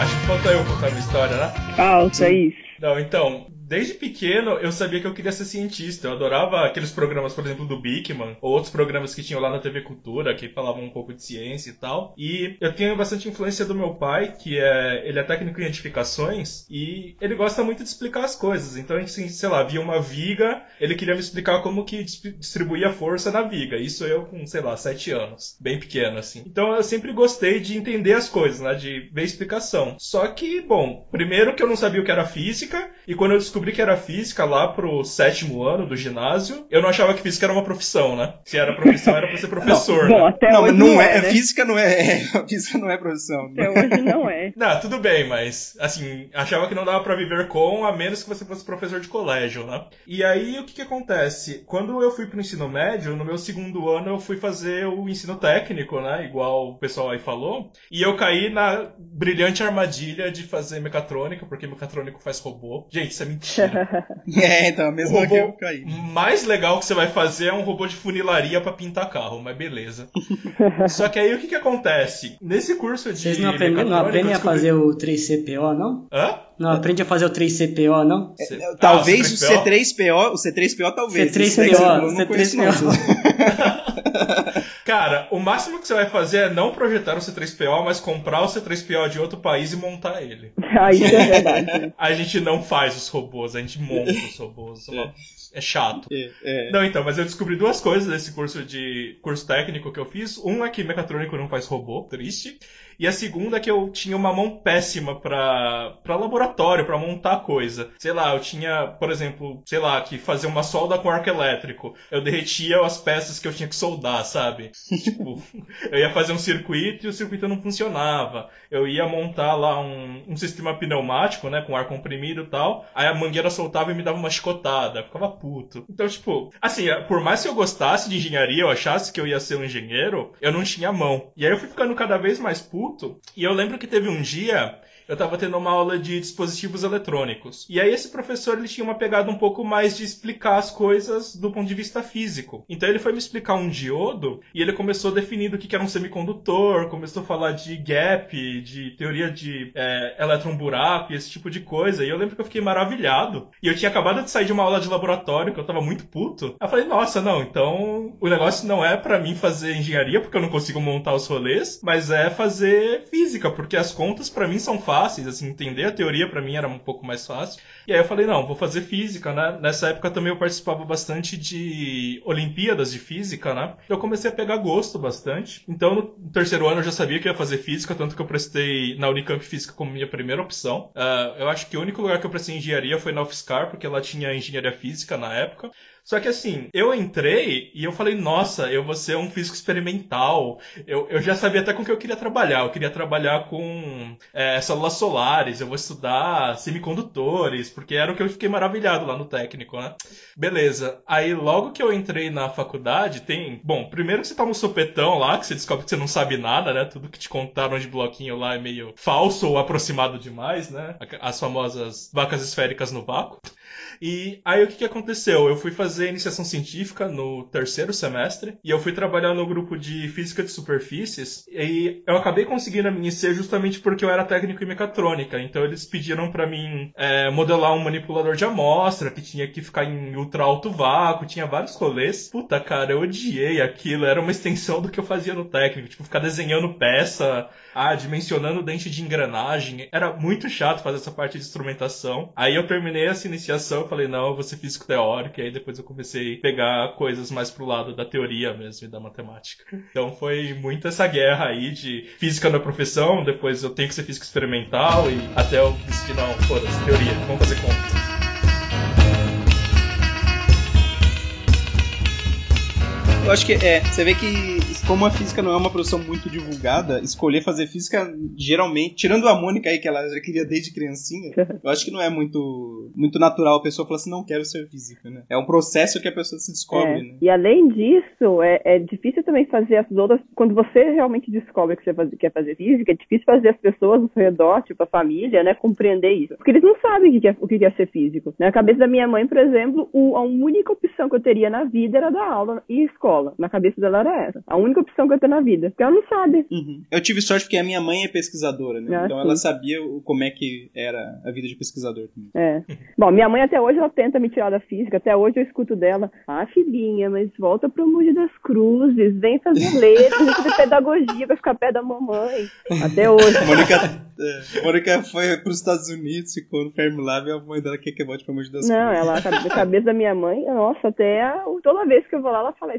Acho que falta eu contar minha história, né? Falta isso. Não, então, desde pequeno eu sabia que eu queria ser cientista. Eu adorava aqueles programas, por exemplo, do Bigman, ou outros programas que tinham lá na TV Cultura, que falavam um pouco de ciência e tal. E eu tenho bastante influência do meu pai, que é ele é técnico em edificações, e ele gosta muito de explicar as coisas. Então, assim, sei lá, via uma viga, ele queria me explicar como que distribuía força na viga. Isso eu com, sei lá, sete anos. Bem pequeno, assim. Então eu sempre gostei de entender as coisas, né? De ver explicação. Só que, bom, primeiro que eu não sabia o que era física, e quando eu descobri descobri que era física lá pro sétimo ano do ginásio, eu não achava que física era uma profissão, né? Se era profissão, era pra ser professor. Não, né? até não, hoje não, não é, é né? Física não é. Física não é profissão. Né? Até hoje não é. Não, tudo bem, mas assim, achava que não dava para viver com, a menos que você fosse professor de colégio, né? E aí o que que acontece? Quando eu fui pro ensino médio, no meu segundo ano eu fui fazer o ensino técnico, né? Igual o pessoal aí falou. E eu caí na brilhante armadilha de fazer mecatrônica, porque mecatrônico faz robô. Gente, isso é mentira. é, então, mesmo que eu caí. mais legal que você vai fazer é um robô de funilaria para pintar carro, mas beleza. Só que aí o que que acontece? Nesse curso de Vocês não aprendem, não aprendem a fazer o 3CPO, não? Hã? Não aprende a fazer o 3CPO, não? É, é, talvez ah, o C3PO, o C3PO talvez. C3PO, C3PO. Cara, o máximo que você vai fazer é não projetar o C3PO, mas comprar o C3PO de outro país e montar ele. Ah, isso é verdade. a gente não faz os robôs, a gente monta os robôs. É, é chato. É, é. Não, então, mas eu descobri duas coisas desse curso de curso técnico que eu fiz. Um é que mecatrônico não faz robô, triste. E a segunda é que eu tinha uma mão péssima para para laboratório, para montar coisa. Sei lá, eu tinha, por exemplo, sei lá, que fazer uma solda com arco elétrico. Eu derretia as peças que eu tinha que soldar, sabe? tipo, eu ia fazer um circuito e o circuito não funcionava. Eu ia montar lá um, um sistema pneumático, né, com ar comprimido e tal. Aí a mangueira soltava e me dava uma chicotada. Eu ficava puto. Então, tipo, assim, por mais que eu gostasse de engenharia, eu achasse que eu ia ser um engenheiro, eu não tinha mão. E aí eu fui ficando cada vez mais puto e eu lembro que teve um dia eu estava tendo uma aula de dispositivos eletrônicos. E aí esse professor ele tinha uma pegada um pouco mais de explicar as coisas do ponto de vista físico. Então ele foi me explicar um diodo e ele começou definindo o que era um semicondutor, começou a falar de gap, de teoria de é, elétron-buraco e esse tipo de coisa. E eu lembro que eu fiquei maravilhado. E eu tinha acabado de sair de uma aula de laboratório, que eu tava muito puto. Eu falei, nossa, não, então o negócio não é para mim fazer engenharia, porque eu não consigo montar os rolês, mas é fazer física, porque as contas para mim são fáceis fáceis, assim, entender a teoria para mim era um pouco mais fácil. E aí eu falei, não, vou fazer física, né? Nessa época também eu participava bastante de Olimpíadas de Física, né? Eu comecei a pegar gosto bastante. Então no terceiro ano eu já sabia que ia fazer Física, tanto que eu prestei na Unicamp Física como minha primeira opção. Uh, eu acho que o único lugar que eu prestei engenharia foi na UFSCar, porque ela tinha engenharia física na época. Só que assim, eu entrei e eu falei, nossa, eu vou ser um físico experimental. Eu, eu já sabia até com o que eu queria trabalhar. Eu queria trabalhar com é, células solares, eu vou estudar semicondutores, porque era o que eu fiquei maravilhado lá no técnico, né? Beleza. Aí logo que eu entrei na faculdade, tem. Bom, primeiro que você toma um sopetão lá, que você descobre que você não sabe nada, né? Tudo que te contaram de bloquinho lá é meio falso ou aproximado demais, né? As famosas vacas esféricas no vácuo. E aí o que, que aconteceu? Eu fui fazer iniciação científica no terceiro semestre e eu fui trabalhar no grupo de física de superfícies e eu acabei conseguindo a minha IC justamente porque eu era técnico em mecatrônica. Então eles pediram para mim é, modelar um manipulador de amostra que tinha que ficar em ultra alto vácuo, tinha vários rolês. Puta, cara, eu odiei aquilo. Era uma extensão do que eu fazia no técnico, tipo ficar desenhando peça, ah, dimensionando dente de engrenagem. Era muito chato fazer essa parte de instrumentação. Aí eu terminei essa iniciação falei, não, eu vou ser físico teórico, e aí depois eu comecei a pegar coisas mais pro lado da teoria mesmo e da matemática. Então foi muito essa guerra aí de física na profissão, depois eu tenho que ser físico experimental, e até eu decidi, não, foda-se, teoria, vamos fazer conta. Eu acho que é. Você vê que, como a física não é uma profissão muito divulgada, escolher fazer física, geralmente, tirando a Mônica aí, que ela já queria desde criancinha, eu acho que não é muito, muito natural a pessoa falar assim, não quero ser física, né? É um processo que a pessoa se descobre, é. né? E além disso, é, é difícil também fazer as outras. Quando você realmente descobre que você faz, quer fazer física, é difícil fazer as pessoas ao seu redor, tipo a família, né, compreender isso. Porque eles não sabem o que é, o que é ser físico. Na cabeça da minha mãe, por exemplo, o, a única opção que eu teria na vida era dar aula e escola escola. Na cabeça dela era essa. A única opção que eu tenho na vida. Porque ela não sabe. Uhum. Eu tive sorte porque a minha mãe é pesquisadora, né? Ah, então sim. ela sabia como é que era a vida de pesquisador também. É. Bom, minha mãe até hoje ela tenta me tirar da física. Até hoje eu escuto dela. Ah, filhinha, mas volta pro Mogi das Cruzes. Vem fazer letras, vem fazer pedagogia pra ficar perto da mamãe. Até hoje. A Mônica, é, a Mônica foi pros Estados Unidos, ficou no Fermilab e a mãe dela quer que volte pro Mogi das Cruzes. Não, ela, a cabeça da minha mãe, nossa, até toda vez que eu vou lá, ela fala,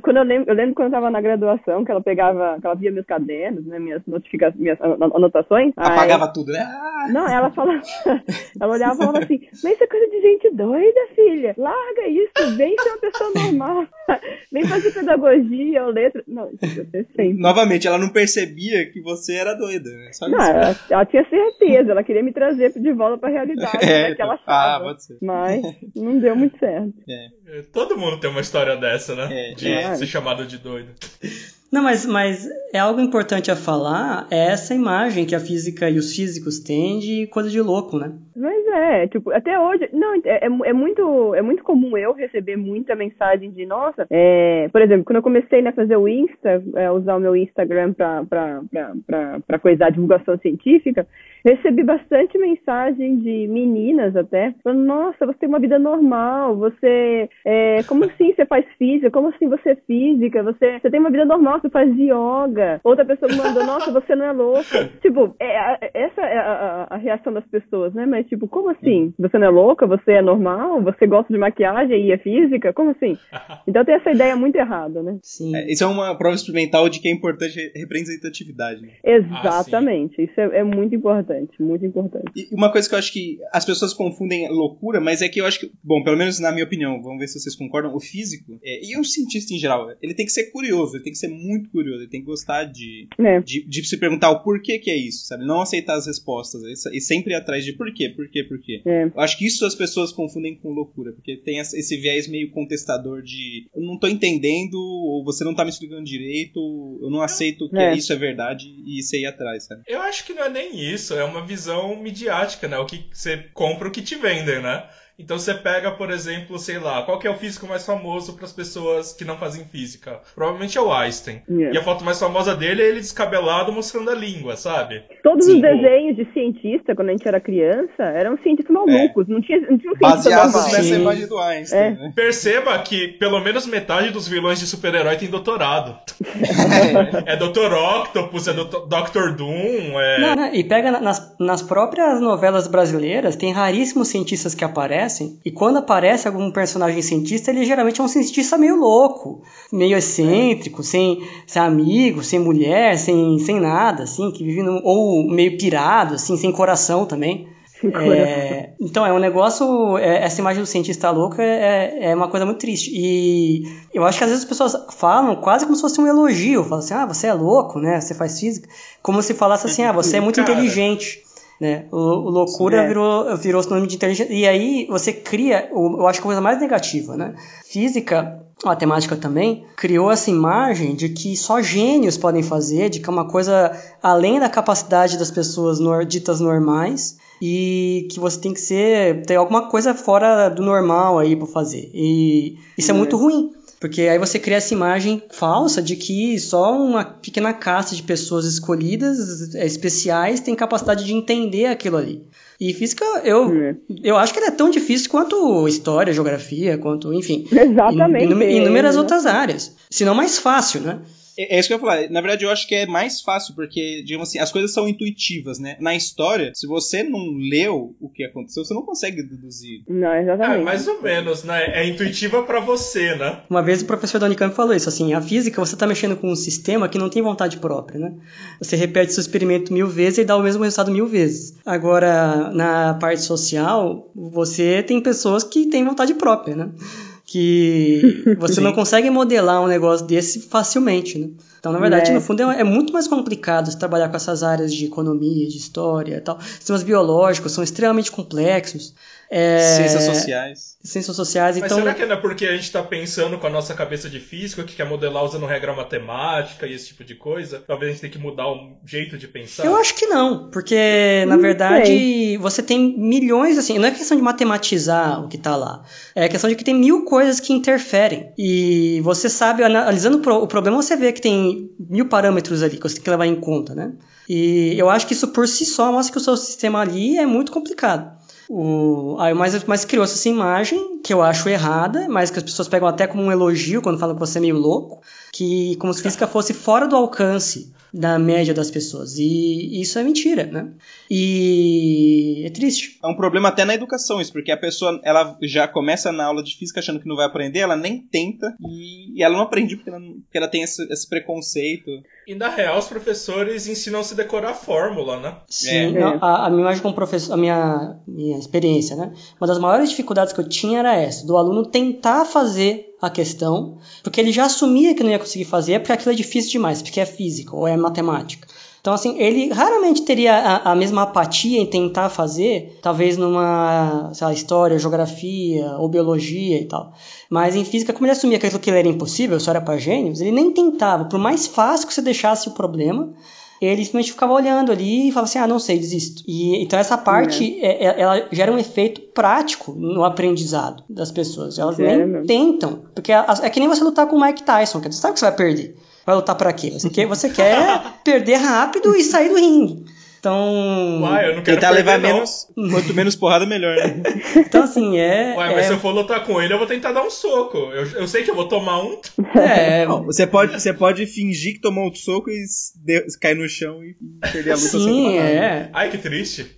quando eu lembro, eu lembro quando eu tava na graduação, que ela pegava, que ela via meus cadernos, né, minhas notificações, minhas anotações. Apagava aí, tudo, né? Não, ela falava, ela olhava e falava assim, mas isso é coisa de gente doida, filha. Larga isso, vem ser uma pessoa normal. vem fazer pedagogia ou letra. Não, isso eu sempre. Novamente, ela não percebia que você era doida, né? Só não, ela, ela, tinha certeza, ela queria me trazer de volta pra realidade, é, né, que ela achava. Ah, pode ser. Mas não deu muito certo. É. Todo mundo tem uma história dessa, né? É. De é. ser chamado de doido. Não, mas, mas é algo importante a falar, é essa imagem que a física e os físicos têm de coisa de louco, né? Mas é, tipo, até hoje, não, é, é, é muito, é muito comum eu receber muita mensagem de, nossa, é, por exemplo, quando eu comecei né, a fazer o Insta, é, usar o meu Instagram pra, pra, pra, pra, pra coisar divulgação científica, recebi bastante mensagem de meninas até, falando, nossa, você tem uma vida normal, você, é, como assim você faz física, como assim você é física, você, você tem uma vida normal, você faz yoga. Outra pessoa me mandou, nossa, você não é louca. Tipo, é, essa é a, a, a, reação das pessoas, né? Mas, tipo, como assim? Você não é louca? Você é normal? Você gosta de maquiagem e é física? Como assim? Então tem essa ideia muito errada, né? Sim. É, isso é uma prova experimental de que é importante representatividade. Né? Exatamente. Ah, isso é, é, muito importante, muito importante. E uma coisa que eu acho que as pessoas confundem loucura, mas é que eu acho que, bom, pelo menos na minha opinião, vamos ver se vocês concordam, o físico, é, e o cientista em geral, ele tem que ser curioso, ele tem que ser muito muito curioso, ele tem que gostar de, é. de, de, se perguntar o porquê que é isso, sabe? Não aceitar as respostas e sempre ir atrás de por quê, por quê, por quê. É. Eu acho que isso as pessoas confundem com loucura, porque tem esse viés meio contestador de eu não tô entendendo, ou você não tá me explicando direito, eu não aceito que é. isso é verdade e você ir atrás, sabe? Eu acho que não é nem isso, é uma visão midiática, né? O que você compra o que te vendem, né? Então você pega, por exemplo, sei lá, qual que é o físico mais famoso para as pessoas que não fazem física? Provavelmente é o Einstein. Yeah. E a foto mais famosa dele é ele descabelado mostrando a língua, sabe? Todos Sim. os desenhos de cientista, quando a gente era criança, eram cientistas malucos. É. Não tinha, não tinha um Baseados nessa imagem do Einstein. É. Né? Perceba que pelo menos metade dos vilões de super-herói tem doutorado. é Dr. Octopus, é Dr. Doom. É... Não, não, e pega nas, nas próprias novelas brasileiras, tem raríssimos cientistas que aparecem E quando aparece algum personagem cientista, ele geralmente é um cientista meio louco, meio excêntrico, é. sem, sem amigo, sem mulher, sem, sem nada, assim, que vive no, ou meio pirado, assim, sem coração também. É, então, é um negócio. É, essa imagem do cientista louco é, é uma coisa muito triste. E eu acho que às vezes as pessoas falam quase como se fosse um elogio. Falam assim, ah, você é louco, né? Você faz física. Como se falasse assim, ah, você é muito Cara. inteligente. Né? O, o loucura é. virou, virou sinônimo de inteligência. E aí você cria, eu acho que a coisa mais negativa, né? Física, matemática também, criou essa imagem de que só gênios podem fazer, de que é uma coisa além da capacidade das pessoas no, ditas normais e que você tem que ser ter alguma coisa fora do normal aí para fazer. E isso é, é muito ruim. Porque aí você cria essa imagem falsa de que só uma pequena casta de pessoas escolhidas, é, especiais, tem capacidade de entender aquilo ali. E física, eu, é. eu acho que ela é tão difícil quanto história, geografia, quanto, enfim. Exatamente. inúmeras outras áreas. Se não mais fácil, né? É, é isso que eu ia falar. Na verdade, eu acho que é mais fácil, porque, digamos assim, as coisas são intuitivas, né? Na história, se você não leu o que aconteceu, você não consegue deduzir. Não, exatamente. É, mais ou menos, né? É intuitiva para você, né? Uma vez o professor da Unicamp falou isso, assim, a física, você tá mexendo com um sistema que não tem vontade própria, né? Você repete seu experimento mil vezes e dá o mesmo resultado mil vezes. Agora, na parte social, você tem pessoas que têm vontade própria, né? Que você não consegue modelar um negócio desse facilmente, né? Então, na verdade, é. no fundo, é, é, muito mais complicado trabalhar com essas áreas de economia, de história e tal. Sistemas biológicos são extremamente complexos. É... Ciências sociais. Ciências sociais, Mas então... será que não é porque a gente está pensando com a nossa cabeça de físico, que quer modelar usando regra matemática e esse tipo de coisa? Talvez a gente tenha que mudar o jeito de pensar? Eu acho que não, porque, na verdade, você tem milhões, assim, não é questão de matematizar o que está lá, é questão de que tem mil coisas que interferem. E você sabe, analisando o problema, você vê que tem mil parâmetros ali que você tem que levar em conta, né? E eu acho que isso por si só mostra que o seu sistema ali é muito complicado. O, aí mais, mais criou essa imagem, que eu acho errada, mas que as pessoas pegam até como um elogio quando falam que você é meio louco, que como se física fosse fora do alcance da média das pessoas. E isso é mentira, né? E é triste. É um problema até na educação isso, porque a pessoa ela já começa na aula de física achando que não vai aprender, ela nem tenta e, ela não aprende porque ela, porque ela tem esse, esse, preconceito. E na real os professores ensinam a se decorar a fórmula, né? Sim, é. a, a, minha imagem como professor, a minha, minha experiência, né? Uma das maiores dificuldades que eu tinha era essa, do aluno tentar fazer a questão, porque ele já assumia que não ia conseguir fazer, porque aquilo é difícil demais, porque é física ou é matemática. Então, assim, ele raramente teria a, a, mesma apatia em tentar fazer, talvez numa, sei lá, história, geografia ou biologia e tal. Mas em física, como ele assumia que aquilo era impossível, só era para gênios, ele nem tentava. Por mais fácil que você deixasse o problema, ele simplesmente ficava olhando ali e falava assim, ah, não sei, desisto. E, então essa parte, é. É, ela gera um efeito prático no aprendizado das pessoas. Elas nem tentam, porque é, é que nem você lutar com o Mike Tyson, que você sabe que você vai perder. Vai lutar para quê? Você quer, você quer perder rápido e sair do ringue. Então. Uai, eu não quero tentar levar não. menos. Quanto menos porrada, melhor, né? Então, assim, é. Ué, mas é... se eu for lutar com ele, eu vou tentar dar um soco. Eu, eu sei que eu vou tomar um. É. Não, você, pode, você pode fingir que tomou um soco e cair no chão e perder a luta Sim, é. Ai, que triste.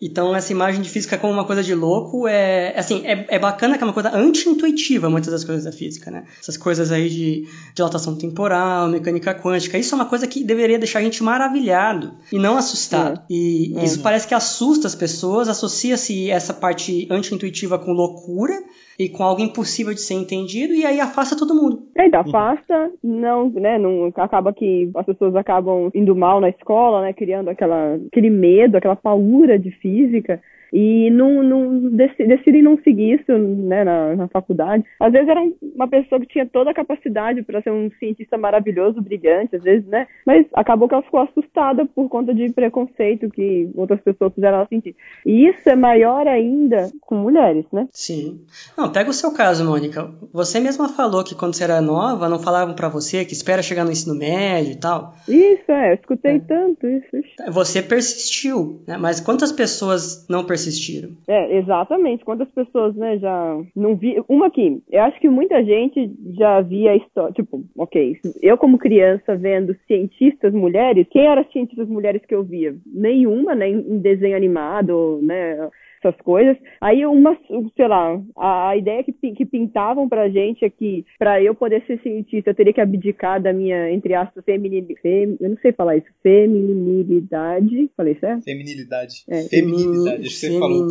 Então, essa imagem de física como uma coisa de louco é, assim, é, é bacana que é uma coisa anti-intuitiva, muitas das coisas da física, né? Essas coisas aí de dilatação temporal, mecânica quântica, isso é uma coisa que deveria deixar a gente maravilhado e não assustado. É. E uhum. isso parece que assusta as pessoas, associa-se essa parte anti-intuitiva com loucura e com algo impossível de ser entendido e aí afasta todo mundo. É, então afasta, não, né, não acaba que as pessoas acabam indo mal na escola, né, criando aquela aquele medo, aquela paura de física e não, não decidem não seguir isso né, na, na, faculdade. Às vezes era uma pessoa que tinha toda a capacidade para ser um cientista maravilhoso, brilhante, às vezes, né? Mas acabou que ela ficou assustada por conta de preconceito que outras pessoas fizeram ela sentir. E isso é maior ainda com mulheres, né? Sim. Não, pega o seu caso, Mônica. Você mesma falou que quando você era nova, não falavam para você que espera chegar no ensino médio e tal. Isso, é, eu escutei é. tanto isso. Você persistiu, né? Mas quantas pessoas não persistiram? Persistiram. É, exatamente. Quantas pessoas, né, já não vi. Uma aqui, eu acho que muita gente já via a história. Tipo, ok, eu como criança vendo cientistas mulheres, quem eram as cientistas mulheres que eu via? Nenhuma, né, em desenho animado, né? Essas coisas. Aí uma, sei lá, a, a ideia que, que pintavam pra gente é que pra eu poder ser cientista eu teria que abdicar da minha, entre aspas, feminilidade, fem, eu não sei falar isso, feminilidade, falei certo? Feminilidade. É, feminilidade, acho que você falou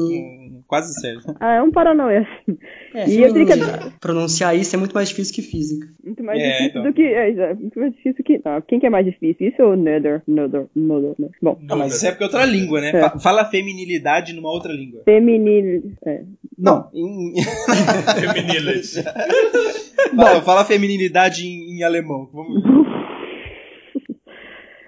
quase certo. Ah, é um paranoia. É, e eu teria que... Pronunciar isso é muito mais difícil que física. Muito mais é, difícil então. do que, é, muito mais difícil que, ah, quem que é mais difícil? Isso ou nether? Nether, nether, nether. Bom. Não, mas isso é porque é outra língua, né? É. Fala feminilidade numa outra língua. Feminil... É. Não. Em... Feminilidade. Não, fala feminilidade em, em alemão. Vamos...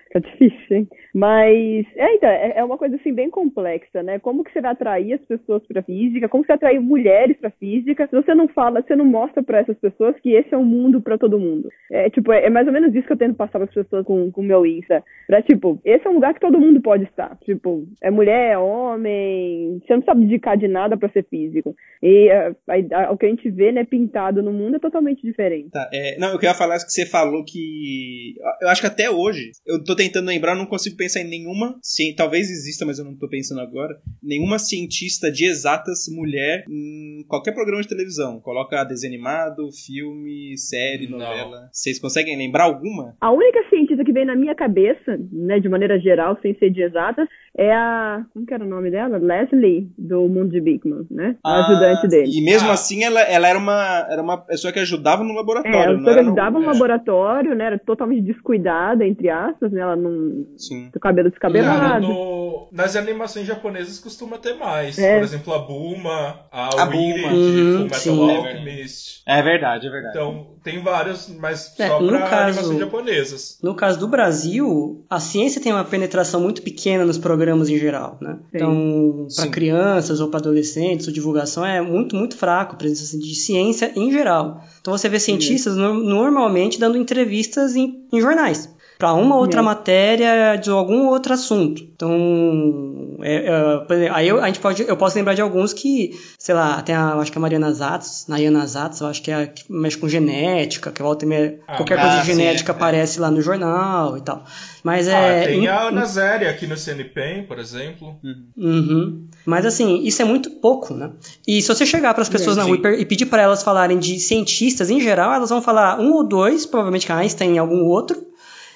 Fica difícil, hein? Mas, é, então, é, é uma coisa assim bem complexa, né? Como que você vai atrair as pessoas para física? Como você atrair mulheres para física? Se você não fala, você não mostra para essas pessoas que esse é um mundo para todo mundo. É tipo, é, é, mais ou menos isso que eu tento passar para as pessoas com o meu Insta. Pra, tipo, esse é um lugar que todo mundo pode estar. Tipo, é mulher, é homem, você não sabe dedicar de nada para ser físico. E a, a, a, o que a gente vê, né, pintado no mundo é totalmente diferente. Tá, é, não, eu queria falar que você falou que. Eu acho que até hoje, eu tô tentando lembrar, não consigo pensar em nenhuma, sim, talvez exista, mas eu não tô pensando agora, nenhuma cientista de exatas mulher em qualquer programa de televisão. Coloca desenho animado, filme, série, novela. Vocês conseguem lembrar alguma? A única cientista que vem na minha cabeça, né, de maneira geral, sem ser de exatas, é a. Como que era o nome dela? Leslie, do Mundo de Bigman, né? A ah, ajudante dele. E mesmo ah. assim, ela, ela era, uma, era uma pessoa que ajudava no laboratório. É, ela não ajudava no, no laboratório, né? Era totalmente descuidada, entre aspas, né? Ela não. Sim. O cabelo descabelado. No, nas animações japonesas costuma ter mais. É. Por exemplo, a Buma, a, a Willy uhum, de Full Metal Alchemist. É verdade, é verdade. Então, tem vários, mas é, só pra caso, animações japonesas. No caso do Brasil, a ciência tem uma penetração muito pequena nos programas em geral, né? Sim. Então, para crianças ou para adolescentes, a divulgação é muito, muito fraco, a presença assim, de ciência em geral. Então você vê cientistas no, normalmente dando entrevistas em, em jornais para uma outra matéria de algum outro assunto. Então, é, é, aí eu, a gente pode, eu posso lembrar de alguns que, sei lá, tem a, acho que a Mariana Zatz, Nayana Zatz, eu acho que é que mexe com genética, que volta e ah, qualquer coisa de genética sim, é. aparece lá no jornal e tal. Mas ah, é. Tem a Ana Zéria aqui no CNPEM, por exemplo. Uhum. uhum. Mas assim, isso é muito pouco, né? E se você chegar para as pessoas na rua e pedir para elas falarem de cientistas em geral, elas vão falar um ou dois, provavelmente Einstein e algum outro,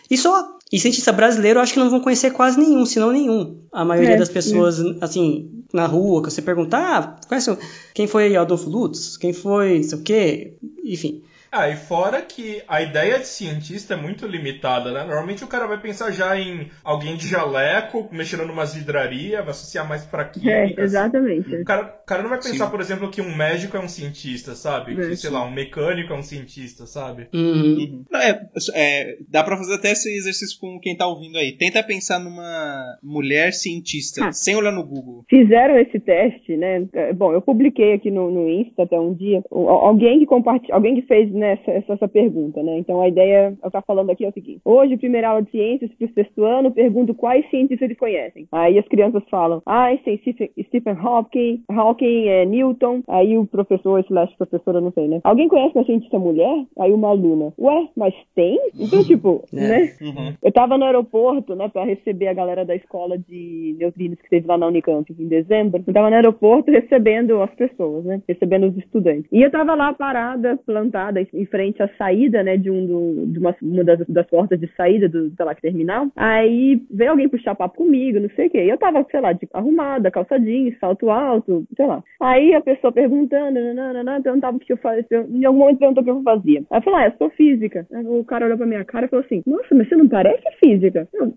e só. E cientista brasileiro, eu acho que não vão conhecer quase nenhum, se não nenhum. A maioria é, das pessoas, é. assim, na rua, que você perguntar, ah, conhece quem foi Adolfo Lutz? Quem foi, não sei o quê? Enfim. Ah, e fora que a ideia de cientista é muito limitada, né? Normalmente o cara vai pensar já em alguém de jaleco, mexendo numas vidrarias, vai associar mais pra química. É, exatamente. O cara, o cara não vai pensar, sim. por exemplo, que um médico é um cientista, sabe? É, que, sei lá, um mecânico é um cientista, sabe? Uhum. Uhum. É, é, dá pra fazer até esse exercício com quem tá ouvindo aí. Tenta pensar numa mulher cientista, ah, sem olhar no Google. Fizeram esse teste, né? Bom, eu publiquei aqui no, no Insta até um dia. Alguém que compartilhou, alguém que fez nessa essa, essa pergunta, né? Então a ideia, eu estar falando aqui é o seguinte: hoje, primeira aula de ciências para o sexto ano, pergunto quais cientistas eles conhecem. Aí as crianças falam Einstein, Stephen Hawking, Hawking, é, Newton. Aí o professor, slash professora, não sei, né? Alguém conhece uma cientista mulher? Aí uma aluna, ué, mas tem? Então, tipo, é. né? Uhum. Eu tava no aeroporto, né, para receber a galera da escola de neutrinos que teve lá na Unicamp em dezembro. Eu tava no aeroporto recebendo as pessoas, né? Recebendo os estudantes. E eu tava lá parada, plantada, em frente à saída, né, de um do, de uma, uma das, das, portas de saída do, lá, terminal. Aí veio alguém puxar papo comigo, não sei o quê. E eu tava, sei lá, de, arrumada, calça jeans, salto alto, sei lá. Aí a pessoa perguntando, nananana, perguntava o que eu fazia. Em algum momento perguntou o que eu fazia. Aí eu falei, ah, eu sou física. Aí o cara olhou pra minha cara e falou assim, nossa, mas você não parece física? Eu,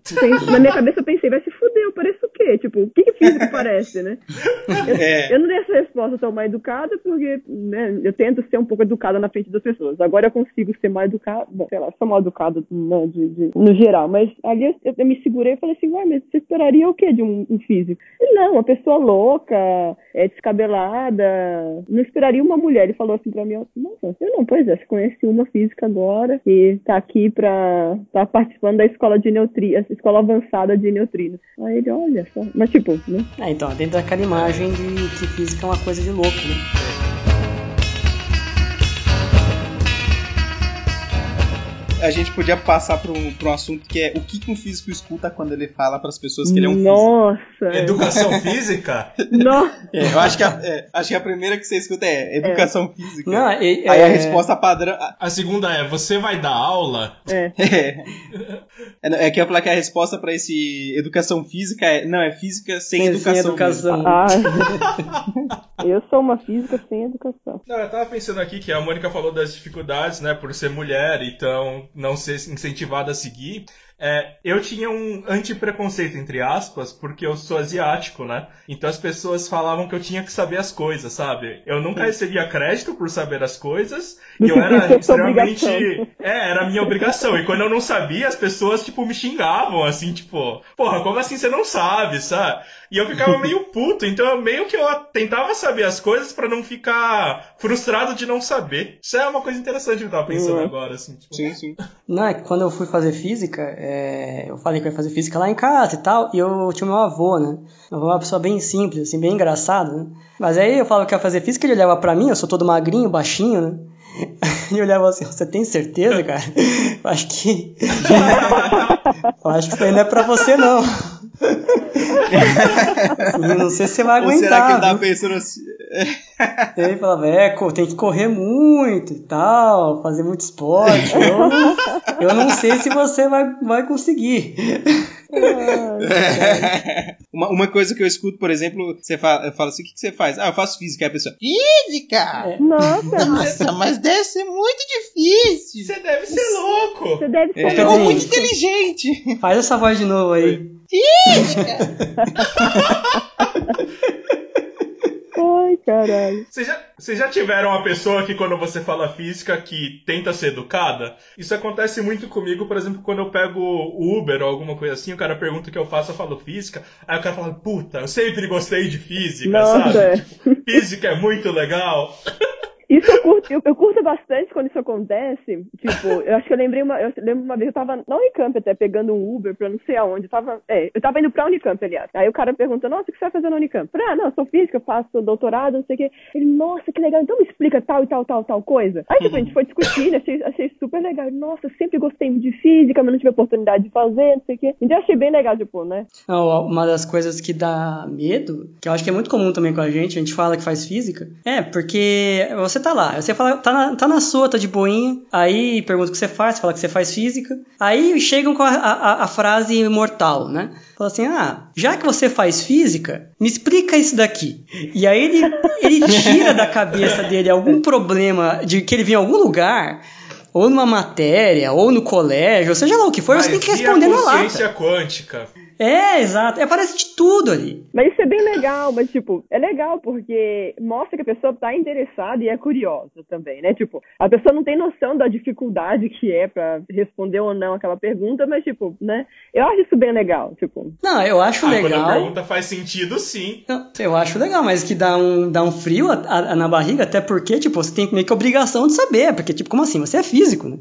na minha cabeça eu pensei, vai se fuder, eu pareço o quê? Tipo, o que, que físico parece, né? Eu, é. eu não dei essa resposta tão mais educada porque, né, eu tento ser um pouco educada na frente das pessoas. Agora eu consigo ser mais educado, bom, sei lá, sou mal educado né, de, de, no geral, mas ali eu, eu, me segurei e falei assim, ué, mas você esperaria o quê de um, um físico? Ele, não, uma pessoa louca, é, descabelada, não esperaria uma mulher. Ele falou assim pra mim, nossa, eu não, pois é, você conhece uma física agora e tá aqui pra, tá participando da escola de neutrinos, escola avançada de neutrinos. Aí ele, olha só, mas tipo, né? É, então, dentro daquela imagem de que física é uma coisa de louco, né? A gente podia passar para um, um assunto que é o que um físico escuta quando ele fala para as pessoas que ele é um Nossa, físico. Nossa! Educação física? Nossa! É, eu acho que, a, é, acho que a primeira que você escuta é educação é. física. Não, e, Aí a resposta padrão. A segunda é você vai dar aula? É. É, é que eu ia falar que a resposta para esse educação física é. Não, é física sem, sem educação. Sem educação. Ah, eu sou uma física sem educação. Não, eu tava pensando aqui que a Mônica falou das dificuldades, né, por ser mulher, então não ser incentivada a seguir. É, eu tinha um antipreconceito, entre aspas, porque eu sou asiático, né? Então as pessoas falavam que eu tinha que saber as coisas, sabe? Eu nunca recebia crédito por saber as coisas, e eu era extremamente. É, era a minha obrigação. E quando eu não sabia, as pessoas, tipo, me xingavam, assim, tipo, porra, como assim você não sabe, sabe? E eu ficava meio puto, então meio que eu tentava saber as coisas para não ficar frustrado de não saber. Isso é uma coisa interessante que eu tava pensando uhum. agora, assim. Tipo... Sim, sim. Não, é que quando eu fui fazer física, é, eu falei que eu ia fazer física lá em casa e tal, e eu tinha meu avô, né? Meu avô é uma pessoa bem simples, assim, bem engraçada, né? Mas aí eu falo que ia fazer física, ele olhava pra mim, eu sou todo magrinho, baixinho, né? E olhava assim, você tem certeza, cara? Eu acho que. eu acho que isso aí não é pra você, não. não sei se você vai aguentar. Ou será que ele tava pensando assim? Ele falava, é, tem que correr muito e tal, fazer muito esporte. Eu, eu não sei se você vai, vai conseguir. uma, uma coisa que eu escuto, por exemplo, você fala, fala assim: o que, que você faz? Ah, eu faço física. Aí a pessoa, física! É. Nossa, Nossa, mas deve ser muito difícil. Você deve ser louco. Você deve ser é. louco. muito inteligente. Faz essa voz de novo aí. Física! Caralho. Vocês já, vocês já tiveram uma pessoa que, quando você fala física, que tenta ser educada? Isso acontece muito comigo, por exemplo, quando eu pego Uber ou alguma coisa assim, o cara pergunta o que eu faço, eu falo física, aí o cara fala, puta, eu sempre gostei de física, Nossa. sabe? Tipo, física é muito legal. Isso eu curto, eu, eu, curto bastante quando isso acontece. Tipo, eu acho que eu lembrei uma. Eu lembro uma vez eu tava na Unicamp até pegando um Uber pra não sei aonde. Eu tava, é, eu tava indo pra Unicamp, aliás. Aí o cara perguntou, nossa, o que você vai fazer na Unicamp? Eu falei, ah, não, eu sou física, eu faço doutorado, não sei o quê. Ele, nossa, que legal, então me explica tal e tal, tal, tal coisa. Aí tipo, a gente foi discutir, achei, achei super legal. Nossa, eu sempre gostei de física, mas não tive oportunidade de fazer, não sei o quê. Então eu achei bem legal, tipo, né? Não, uma das coisas que dá medo, que eu acho que é muito comum também com a gente, a gente fala que faz física, é porque você tá lá, você fala tá na, tá na sua, tá de boinha. Aí pergunta o que você faz, você fala que você faz física. Aí chegam com a, a, a frase imortal, né? Fala assim: ah, já que você faz física, me explica isso daqui. E aí ele, ele tira da cabeça dele algum problema de que ele viu em algum lugar ou numa matéria, ou no colégio, ou seja lá o que for, Mas você tem que responder na lata. consciência quântica. É, exato. Aparece de tudo ali. Mas isso é bem legal, mas, tipo, é legal porque mostra que a pessoa tá interessada e é curiosa também, né? Tipo, a pessoa não tem noção da dificuldade que é para responder ou não aquela pergunta, mas, tipo, né? Eu acho isso bem legal, tipo. Não, eu acho ah, legal. Quando a pergunta faz sentido, sim. Não, eu acho legal, mas que dá um, dá um frio a, a, na barriga, até porque, tipo, você tem meio que obrigação de saber, porque, tipo, como assim? Você é físico, né?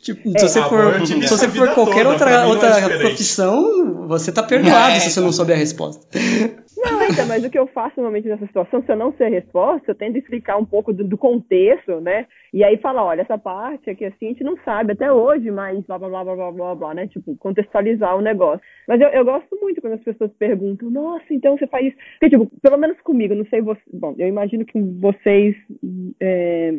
Tipo, é, se você for, se você for qualquer toda, outra, outra é profissão, você tá perdoado é, se você não souber a resposta. Não, então, mas o que eu faço normalmente nessa situação, se eu não sei a resposta, eu tento explicar um pouco do, do contexto, né? E aí fala, olha, essa parte aqui assim a gente não sabe até hoje, mas blá blá blá blá blá blá, blá né? Tipo, contextualizar o negócio. Mas eu, eu gosto muito quando as pessoas perguntam, nossa, então você faz isso. Porque, tipo, pelo menos comigo, não sei você. Bom, eu imagino que vocês é,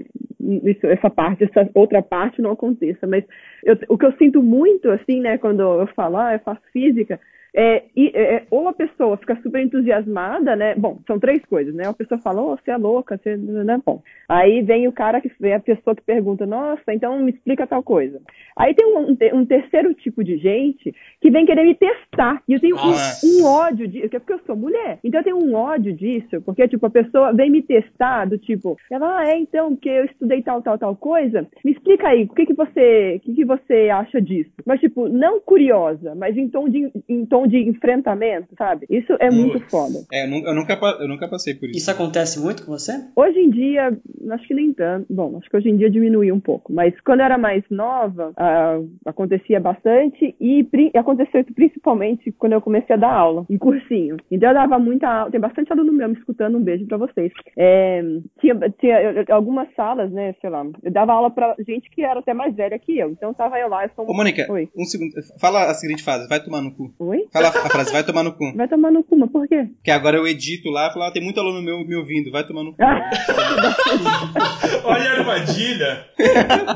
isso, essa parte, essa outra parte não aconteça. Mas eu, o que eu sinto muito, assim, né, quando eu falo, ah, eu faço física, é, e, é, é, ou a pessoa fica super entusiasmada, né? Bom, são três coisas, né? A pessoa fala, oh, você é louca, você não é bom. Aí vem o cara que vem a pessoa que pergunta, nossa, então me explica tal coisa. Aí tem um, um terceiro tipo de gente que vem querer me testar. E eu tenho um, um, ódio disso, é porque eu sou mulher. Então eu tenho um ódio disso, porque, tipo, a pessoa vem me testar do tipo, ela, ah, é, então, que eu estudei tal, tal, tal coisa. Me explica aí, o que que você, o que que você acha disso? Mas, tipo, não curiosa, mas em tom de, em tom de enfrentamento, sabe? Isso é muito foda. É, eu nunca, eu nunca passei por isso. Isso acontece muito com você? Hoje em dia, acho que nem tanto. Bom, acho que hoje em dia diminuiu um pouco. Mas quando eu era mais nova, uh, acontecia bastante. E aconteceu isso principalmente quando eu comecei a dar aula, em cursinho. Então eu dava muita aula. Tem bastante aluno meu me escutando. Um beijo pra vocês. É, tinha, tinha algumas salas, né? Sei lá. Eu dava aula pra gente que era até mais velha que eu. Então tava eu lá. Eu sou... Ô, Mônica, Oi. um segundo. Fala a seguinte frase. Vai tomar no cu. Oi? Fala a frase. Vai tomar no cu. Vai tomar no cu, mas por quê? Porque agora eu edito lá e falo, ah, tem muito aluno meu me ouvindo. Vai tomar no cu. Olha a armadilha.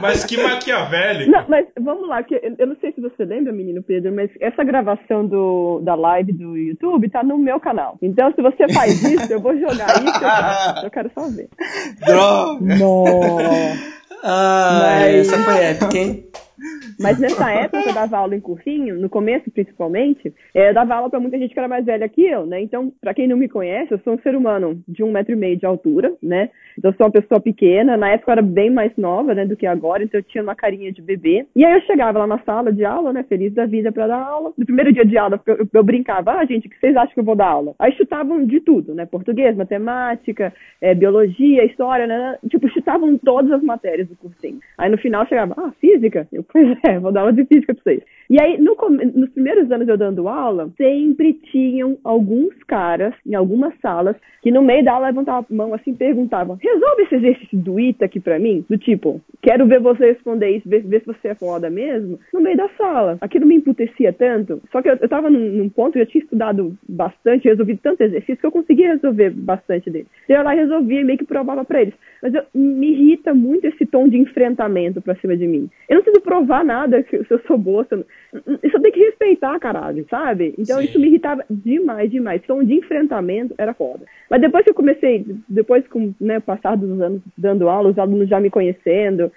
Mas que maquiavélico. Não, mas vamos lá. Que eu não sei se você lembra, menino Pedro, mas essa gravação do, da live do YouTube tá no meu canal. Então, se você faz isso, eu vou jogar isso. Eu, eu quero só ver. Droga! Nossa. Ah, mas... essa foi épica, hein? Mas nessa época eu dava aula em cursinho, no começo principalmente, é, eu dava aula para muita gente que era mais velha que eu, né? Então, para quem não me conhece, eu sou um ser humano de um metro e meio de altura, né? Então, eu sou uma pessoa pequena. Na época eu era bem mais nova, né, do que agora, então eu tinha uma carinha de bebê. E aí eu chegava lá na sala de aula, né, feliz da vida para dar aula. No primeiro dia de aula, eu, eu brincava, ah, gente, o que vocês acham que eu vou dar aula? Aí chutavam de tudo, né? Português, matemática, é, biologia, história, né? Tipo, chutavam todas as matérias do cursinho. Aí no final chegava, ah, física? Eu, pois é, vou dar aula de física pra vocês. E aí, no, nos primeiros anos eu dando aula, sempre tinham alguns caras, em algumas salas, que no meio da aula levantavam a mão assim perguntavam: resolve esse exercício do ITA aqui pra mim? Do tipo, quero ver você responder isso, ver, ver se você é foda mesmo, no meio da sala. Aquilo me emputecia tanto. Só que eu, eu tava num, num ponto, eu tinha estudado bastante, resolvido tanto exercício que eu conseguia resolver bastante deles. Eu lá resolvia e meio que provava pra eles. Mas eu, me irrita muito esse tom de enfrentamento pra cima de mim. Eu não preciso provar nada se eu sou boa. Se eu, isso tem que respeitar, caralho, sabe? Então Sim. isso me irritava demais, demais. Tom de enfrentamento era foda. Mas depois que eu comecei, depois com né, o passar dos anos dando aula, os alunos já me conhecendo,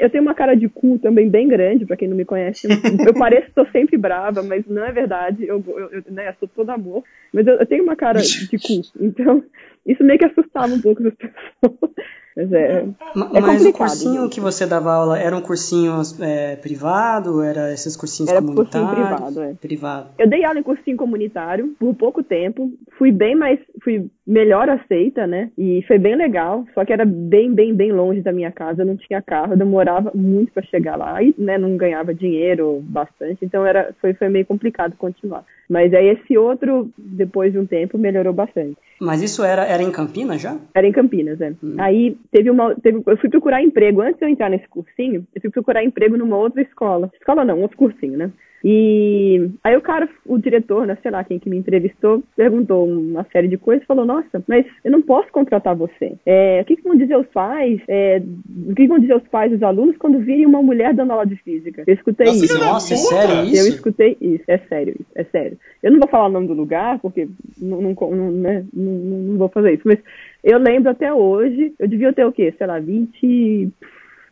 eu tenho uma cara de cu também bem grande, para quem não me conhece. Eu pareço que estou sempre brava, mas não é verdade. Eu, eu, eu, né, sou todo amor. Mas eu, eu, tenho uma cara de cu. Então, isso meio que assustava um pouco as pessoas. Mas, é, é mas o cursinho gente. que você dava aula era um cursinho é, privado? Era esses cursinhos era comunitários? Cursinho privado, é. Privado. Eu dei aula em cursinho comunitário por pouco tempo. Fui bem mais, fui melhor aceita, né? E foi bem legal. Só que era bem, bem, bem longe da minha casa. Eu não tinha carro, eu demorava muito para chegar lá. E, né, não ganhava dinheiro bastante. Então era, foi, foi meio complicado continuar. Mas aí esse outro, depois de um tempo, melhorou bastante. Mas isso era, era em Campinas já? Era em Campinas, é. Hum. Aí teve uma. Teve, eu fui procurar emprego. Antes de eu entrar nesse cursinho, eu fui procurar emprego numa outra escola. Escola não, outro cursinho, né? E aí o cara, o diretor, né, sei lá, quem que me entrevistou, perguntou uma série de coisas, falou, nossa, mas eu não posso contratar você. É, o que, que, vão dizer os pais? É, o que vão dizer os pais dos alunos quando virem uma mulher dando aula de física? Eu escutei nossa, isso. Nossa, é sério isso? Eu escutei isso, é sério isso, é sério. Eu não vou falar o nome do lugar, porque não, não, não, né, não, não vou fazer isso, mas eu lembro até hoje, eu devia ter o quê? Sei lá, 20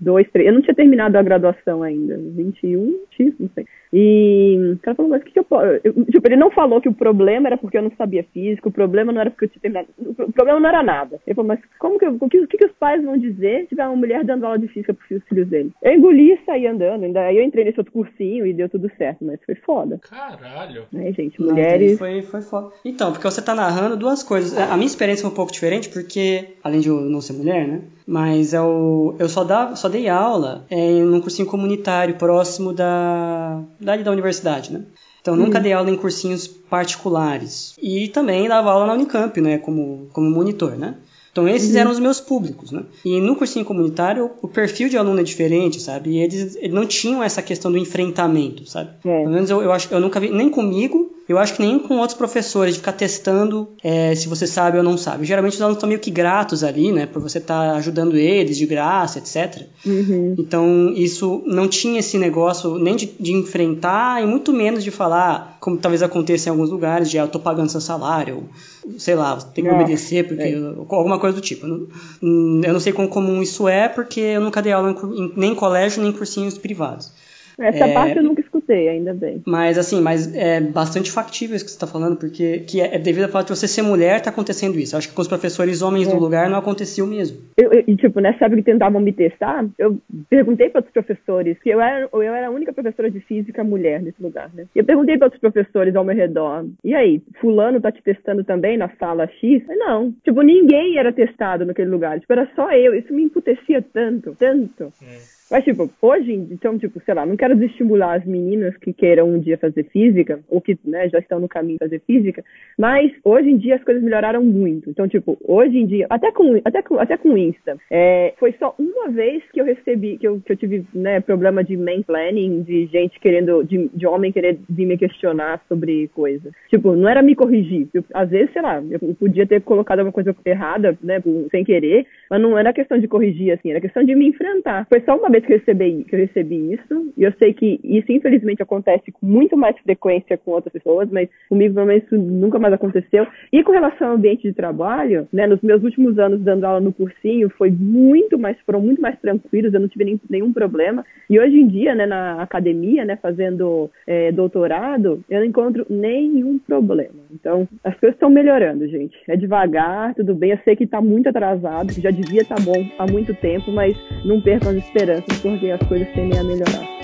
dois, três. Eu não tinha terminado a graduação ainda. 21, X, não sei. E o cara falou, mas o que, que eu posso. Tipo, ele não falou que o problema era porque eu não sabia física, o problema não era porque eu tinha terminado. O problema não era nada. Ele falou, mas como que, o, que, o que os pais vão dizer se tiver uma mulher dando aula de física pros filhos dele? Eu engoli e saí andando. Ainda aí eu entrei nesse outro cursinho e deu tudo certo, mas foi foda. Caralho. É, gente, mulheres. Não, foi, foi foda. Então, porque você tá narrando duas coisas. A minha experiência foi um pouco diferente, porque, além de eu não ser mulher, né? Mas eu, eu só, dava, só dei aula em um cursinho comunitário próximo da, da, da universidade, né? Então, nunca uhum. dei aula em cursinhos particulares. E também dava aula na Unicamp, né? Como, como monitor, né? Então esses uhum. eram os meus públicos, né? E no cursinho comunitário o perfil de aluno é diferente, sabe? E eles, eles não tinham essa questão do enfrentamento, sabe? É. Pelo menos eu, eu acho eu nunca vi nem comigo eu acho que nem com outros professores, de ficar testando é, se você sabe ou não sabe. Geralmente os alunos estão meio que gratos ali, né? Por você estar tá ajudando eles de graça, etc. Uhum. Então, isso não tinha esse negócio nem de, de, enfrentar e muito menos de falar, como talvez aconteça em alguns lugares, de ah, eu tô pagando seu salário, ou, sei lá, você tem que é, obedecer, porque é. alguma coisa do tipo. Eu não, eu não sei quão comum isso é, porque eu nunca dei aula em, nem em colégio, nem em cursinhos privados. Essa é... parte eu nunca ainda bem. Mas assim, mas é bastante factível isso que você está falando, porque que é, é devido ao fato de você ser mulher, tá acontecendo isso. Eu acho que com os professores homens é. do lugar não aconteceu mesmo. Eu, eu, tipo, nessa época que tentavam me testar, eu perguntei para outros professores, que eu era, eu era a única professora de física mulher nesse lugar, né? Eu perguntei para outros professores ao meu redor, e aí, fulano tá te testando também na sala X? Não. Tipo, ninguém era testado naquele lugar. Tipo, era só eu. Isso me emputecia tanto, tanto. É. Mas, tipo, hoje, então, tipo, sei lá, não quero desestimular as meninas que queiram um dia fazer física, ou que, né, já estão no caminho de fazer física, mas hoje em dia as coisas melhoraram muito. Então, tipo, hoje em dia, até com, até com, até com Insta, é, foi só uma vez que eu recebi, que eu, que eu tive, né, problema de main planning, de gente querendo, de, de homem querer vir me questionar sobre coisas. Tipo, não era me corrigir. Eu, às vezes, sei lá, eu podia ter colocado alguma coisa errada, né, sem querer, mas não era questão de corrigir, assim, era questão de me enfrentar. Foi só uma vez que eu recebi, que eu recebi isso, e eu sei que isso, infelizmente, acontece com muito mais frequência com outras pessoas, mas comigo, pelo menos, isso nunca mais aconteceu. E com relação ao ambiente de trabalho, né, nos meus últimos anos dando aula no cursinho, foi muito mais, foram muito mais tranquilos, eu não tive nem, nenhum problema. E hoje em dia, né, na academia, né, fazendo é, doutorado, eu não encontro nenhum problema. Então, as coisas estão melhorando, gente. É devagar, tudo bem. Eu sei que está muito atrasado, já devia estar tá bom há muito tempo, mas não percam as esperanças porque as coisas tendem a melhorar.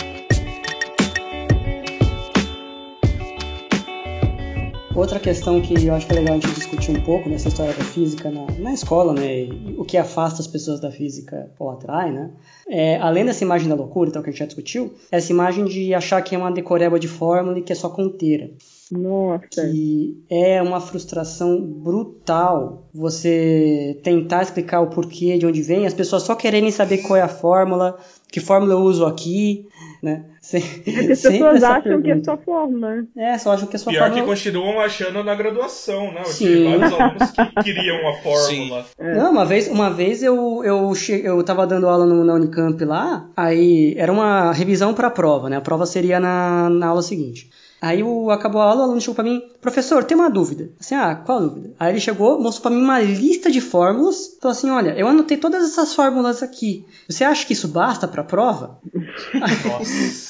Outra questão que eu acho que é legal a gente discutir um pouco nessa história da física na, na escola, né? o que afasta as pessoas da física ou atrai, né? É, além dessa imagem da loucura, então, que a gente já discutiu, essa imagem de achar que é uma decoreba de fórmula e que é só conteira. Nossa. Que é uma frustração brutal você tentar explicar o porquê, de onde vem, as pessoas só quererem saber qual é a fórmula, que fórmula eu uso aqui, né? Sem, é as pessoas acham pergunta. que é só fórmula. Né? É, só acham que é só Pior fórmula. que continuam achando na graduação, né? Eu Sim. tive vários alunos que queriam a fórmula. É. Não, uma vez, uma vez eu, eu, che... eu tava dando aula no, na Unicamp lá, aí era uma revisão para a prova, né? A prova seria na, na aula seguinte. Aí o, acabou a aula, o aluno chegou pra mim, professor, tem uma dúvida. Assim, ah, qual dúvida? Aí ele chegou, mostrou pra mim uma lista de fórmulas, falou assim, olha, eu anotei todas essas fórmulas aqui. Você acha que isso basta pra prova? Nossa.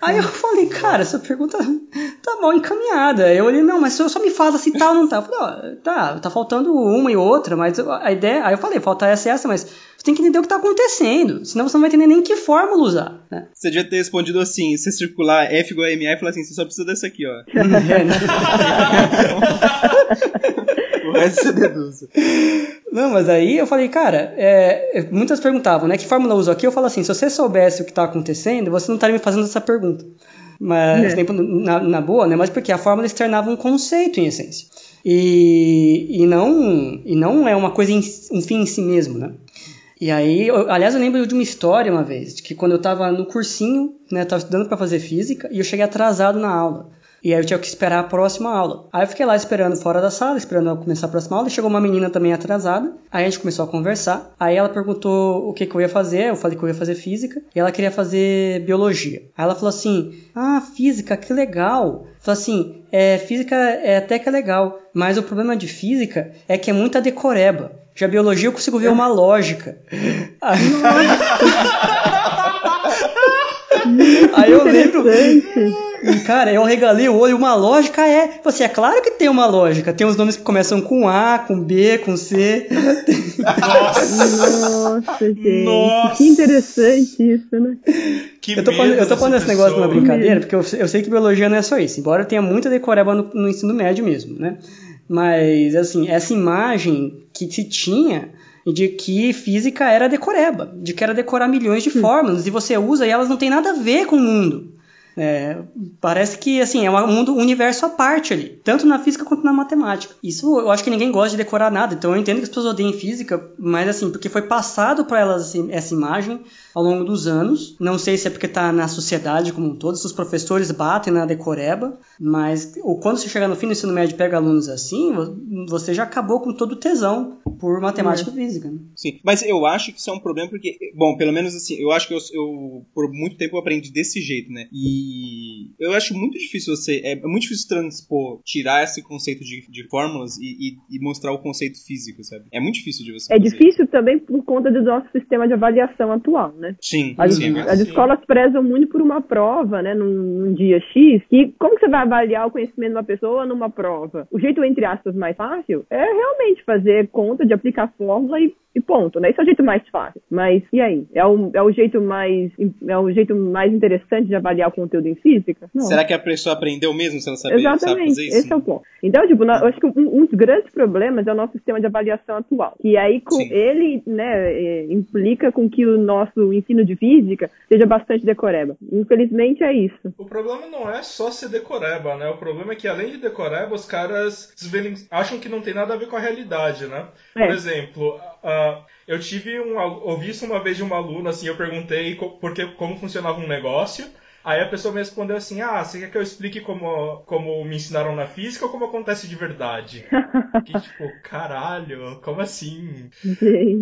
Aí eu falei, cara, essa pergunta tá mal encaminhada. Eu olhei, não, mas só me fala se tá ou não tá. Eu falei, ó, tá, tá faltando uma e outra, mas a ideia. Aí eu falei, falta essa e essa, mas você tem que entender o que está acontecendo, senão você não vai entender nem que fórmula usar. Né? Você devia ter respondido assim: se circular F igual a MA e falar assim, você só precisa dessa aqui, ó. o resto você deduza. Não, mas aí eu falei, cara, é, muitas perguntavam, né? Que fórmula eu uso aqui? Eu falo assim: se você soubesse o que está acontecendo, você não estaria me fazendo essa pergunta. Mas, é. tempo, na, na, boa, né? Mas porque a fórmula externava um conceito, em essência. E, e, não, e não é uma coisa, em, um fim em si mesmo, né? E aí, eu, aliás, eu lembro de uma história uma vez, de que quando eu estava no cursinho, né, eu estava estudando para fazer física e eu cheguei atrasado na aula. E aí eu tinha que esperar a próxima aula. Aí eu fiquei lá esperando fora da sala, esperando começar a próxima aula, e chegou uma menina também atrasada. Aí a gente começou a conversar. Aí ela perguntou o que, que eu ia fazer, eu falei que eu ia fazer física, e ela queria fazer biologia. Aí ela falou assim: Ah, física, que legal. Falou assim: é, física é até que é legal, mas o problema de física é que é muita decoreba. Já biologia eu consigo ver uma lógica. Aí, eu lembro. Cara, eu regalei o olho, uma lógica é. Você, é claro que tem uma lógica. Tem os nomes que começam com A, com B, com C. Nossa, Nossa gente. Nossa. Que interessante isso, né? Que eu tô falando, eu tô falando esse negócio numa brincadeira, porque eu, eu, sei que biologia não é só isso. Embora tenha muita decoreba no, no ensino médio mesmo, né? Mas, assim, essa imagem que se tinha de que física era decoreba, de que era decorar milhões de fórmulas, e você usa e elas não têm nada a ver com o mundo. É, parece que assim é um mundo, um universo à parte ali, tanto na física quanto na matemática. Isso eu acho que ninguém gosta de decorar nada, então eu entendo que as pessoas odeiem física, mas assim, porque foi passado para elas assim, essa imagem ao longo dos anos. Não sei se é porque está na sociedade como um todo, se os professores batem na decoreba, mas ou quando você chegar no fim do ensino médio e pega alunos assim, você já acabou com todo o tesão por matemática é. e física. Né? Sim, mas eu acho que isso é um problema porque, bom, pelo menos assim, eu acho que eu, eu por muito tempo eu aprendi desse jeito, né? E que eu acho muito difícil você. É, é muito difícil transpor, tirar esse conceito de, de fórmulas e, e, e, mostrar o conceito físico, sabe? É muito difícil de você. É fazer. difícil também por conta do nosso sistema de avaliação atual, né? Sim. As, sim, as escolas prezam muito por uma prova, né? Num, num, dia X. E como que você vai avaliar o conhecimento de uma pessoa numa prova? O jeito, entre aspas, mais fácil é realmente fazer conta de aplicar fórmula e e ponto, né? Esse é o jeito mais fácil. Mas e aí? É o, é o jeito mais é o jeito mais interessante de avaliar o conteúdo em física? Não. Será que a pessoa aprendeu mesmo se ela sabe, Exatamente, sabe fazer isso? esse é o ponto. Então, tipo, eu acho que um, um, dos grandes problemas é o nosso sistema de avaliação atual. E aí com Sim. ele, né, é, implica com que o nosso ensino de física seja bastante decoreba. Infelizmente é isso. O problema não é só ser decoreba, né? O problema é que além de decoreba, os caras acham que não tem nada a ver com a realidade, né? É. Por exemplo, eu tive um. Ouvi isso uma vez de um aluno, assim, eu perguntei porque, como funcionava um negócio. Aí a pessoa me respondeu assim: Ah, você quer que eu explique como, como me ensinaram na física ou como acontece de verdade? que tipo, caralho, como assim?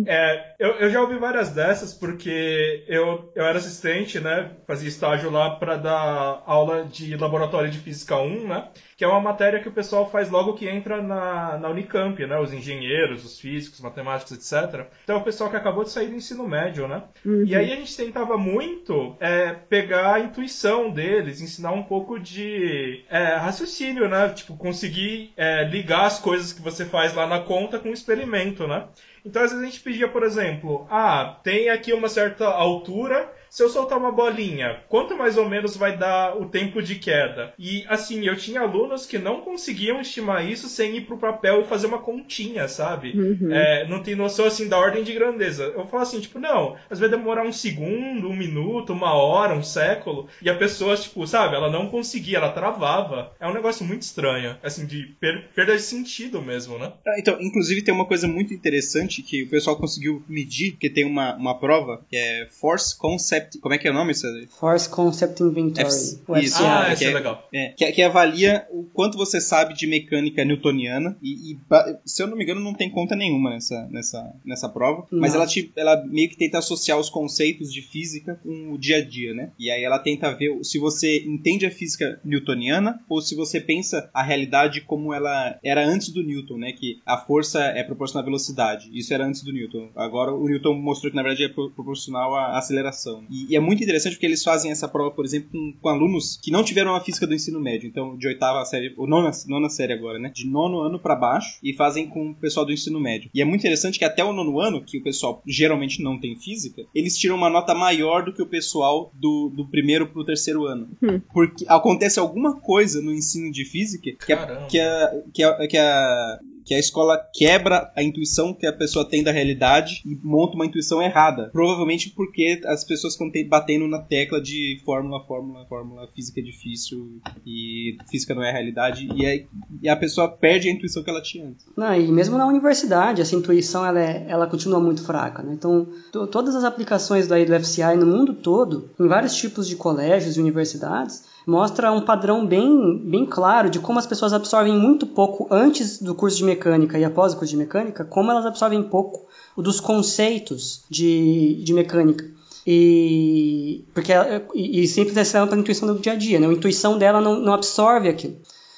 É, eu, eu já ouvi várias dessas porque eu, eu era assistente, né? Fazia estágio lá para dar aula de laboratório de física 1, né? Que é uma matéria que o pessoal faz logo que entra na, na Unicamp, né? Os engenheiros, os físicos, matemáticos, etc. Então é o pessoal que acabou de sair do ensino médio, né? Uhum. E aí a gente tentava muito é, pegar a intuição deles, ensinar um pouco de é, raciocínio, né? Tipo, conseguir é, ligar as coisas que você faz lá na conta com o experimento, né? Então, às vezes a gente pedia, por exemplo, ah, tem aqui uma certa altura se eu soltar uma bolinha, quanto mais ou menos vai dar o tempo de queda? E assim, eu tinha alunos que não conseguiam estimar isso sem ir pro papel e fazer uma continha, sabe? Uhum. É, não tem noção assim da ordem de grandeza. Eu falo assim, tipo, não, às vezes demorar um segundo, um minuto, uma hora, um século, e a pessoa, tipo, sabe, ela não conseguia, ela travava. É um negócio muito estranho, assim, de per perda de sentido mesmo, né? Ah, então, inclusive tem uma coisa muito interessante que o pessoal conseguiu medir, que tem uma, uma prova, que é Force Concept Concept. Como é que é o nome? Force Concept Inventory. F isso, ah, que, é, é legal. É, que, que, avalia o quanto você sabe de mecânica newtoniana. E, e, se eu não me engano, não tem conta nenhuma nessa, nessa, nessa prova. Não. Mas ela, te, ela meio que tenta associar os conceitos de física com o dia a dia, né? E aí ela tenta ver se você entende a física newtoniana ou se você pensa a realidade como ela era antes do Newton, né? Que a força é proporcional à velocidade. Isso era antes do Newton. Agora o Newton mostrou que na verdade é proporcional à aceleração. E, e, é muito interessante porque eles fazem essa prova, por exemplo, com, com, alunos que não tiveram a física do ensino médio, então de oitava série, ou nona, nona série agora, né? De nono ano para baixo, e fazem com o pessoal do ensino médio. E é muito interessante que até o nono ano, que o pessoal geralmente não tem física, eles tiram uma nota maior do que o pessoal do, do primeiro pro terceiro ano. Hum. Porque acontece alguma coisa no ensino de física que a, que a, que a, que a que a escola quebra a intuição que a pessoa tem da realidade e monta uma intuição errada. Provavelmente porque as pessoas ficam batendo na tecla de fórmula, fórmula, fórmula, física é difícil e física não é a realidade e, e a pessoa perde a intuição que ela tinha antes. Não, e mesmo na universidade, essa intuição ela, é, ela continua muito fraca. Né? Então, todas as aplicações daí do FCI no mundo todo, em vários tipos de colégios e universidades, mostra um padrão bem, bem claro de como as pessoas absorvem muito pouco antes do curso de mecânica e após o curso de mecânica, como elas absorvem pouco dos conceitos de, de mecânica. E, porque e, e sempre descendo para a intuição do dia a dia, né? a intuição dela não, não absorve aquilo.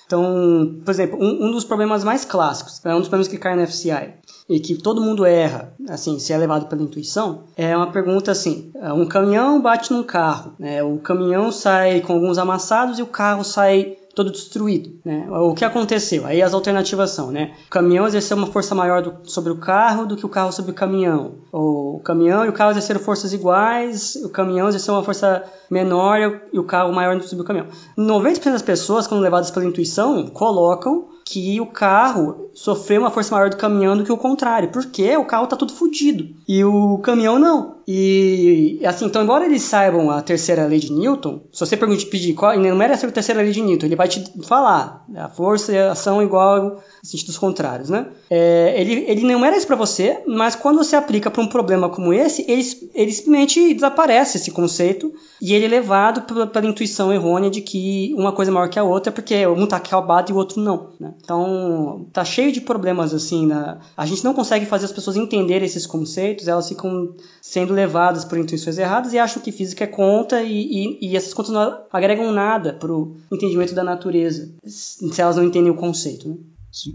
Então, por exemplo, um, um dos problemas mais clássicos, é um dos problemas que cai no FCI, e que todo mundo erra, assim, se é levado pela intuição, é uma pergunta assim: um caminhão bate num carro, né? o caminhão sai com alguns amassados e o carro sai todo destruído. Né? O que aconteceu? Aí as alternativas são, né? O caminhão exerceu uma força maior do, sobre o carro do que o carro sobre o caminhão. O caminhão e o carro exerceram forças iguais, o caminhão exerceu uma força menor e o carro maior sobre o caminhão. 90% das pessoas, quando levadas pela intuição, colocam que o carro sofreu uma força maior do caminhão do que o contrário, porque o carro está todo fodido e o caminhão não. E assim, então, embora eles saibam a terceira lei de Newton, se você perguntar pedir qual, não era a terceira lei de Newton, ele vai te falar a força e a ação igual em sentidos contrários, né? É, ele, ele não era isso para você, mas quando você aplica para um problema como esse, ele, ele simplesmente desaparece esse conceito e ele é levado pela, pela intuição errônea de que uma coisa é maior que a outra porque um está acabado e o outro não, né? Então, tá cheio de problemas assim? A gente não consegue fazer as pessoas entenderem esses conceitos, elas ficam sendo levadas por intuições erradas e acham que física é conta e, e, e essas contas não agregam nada pro entendimento da natureza, se elas não entendem o conceito, né?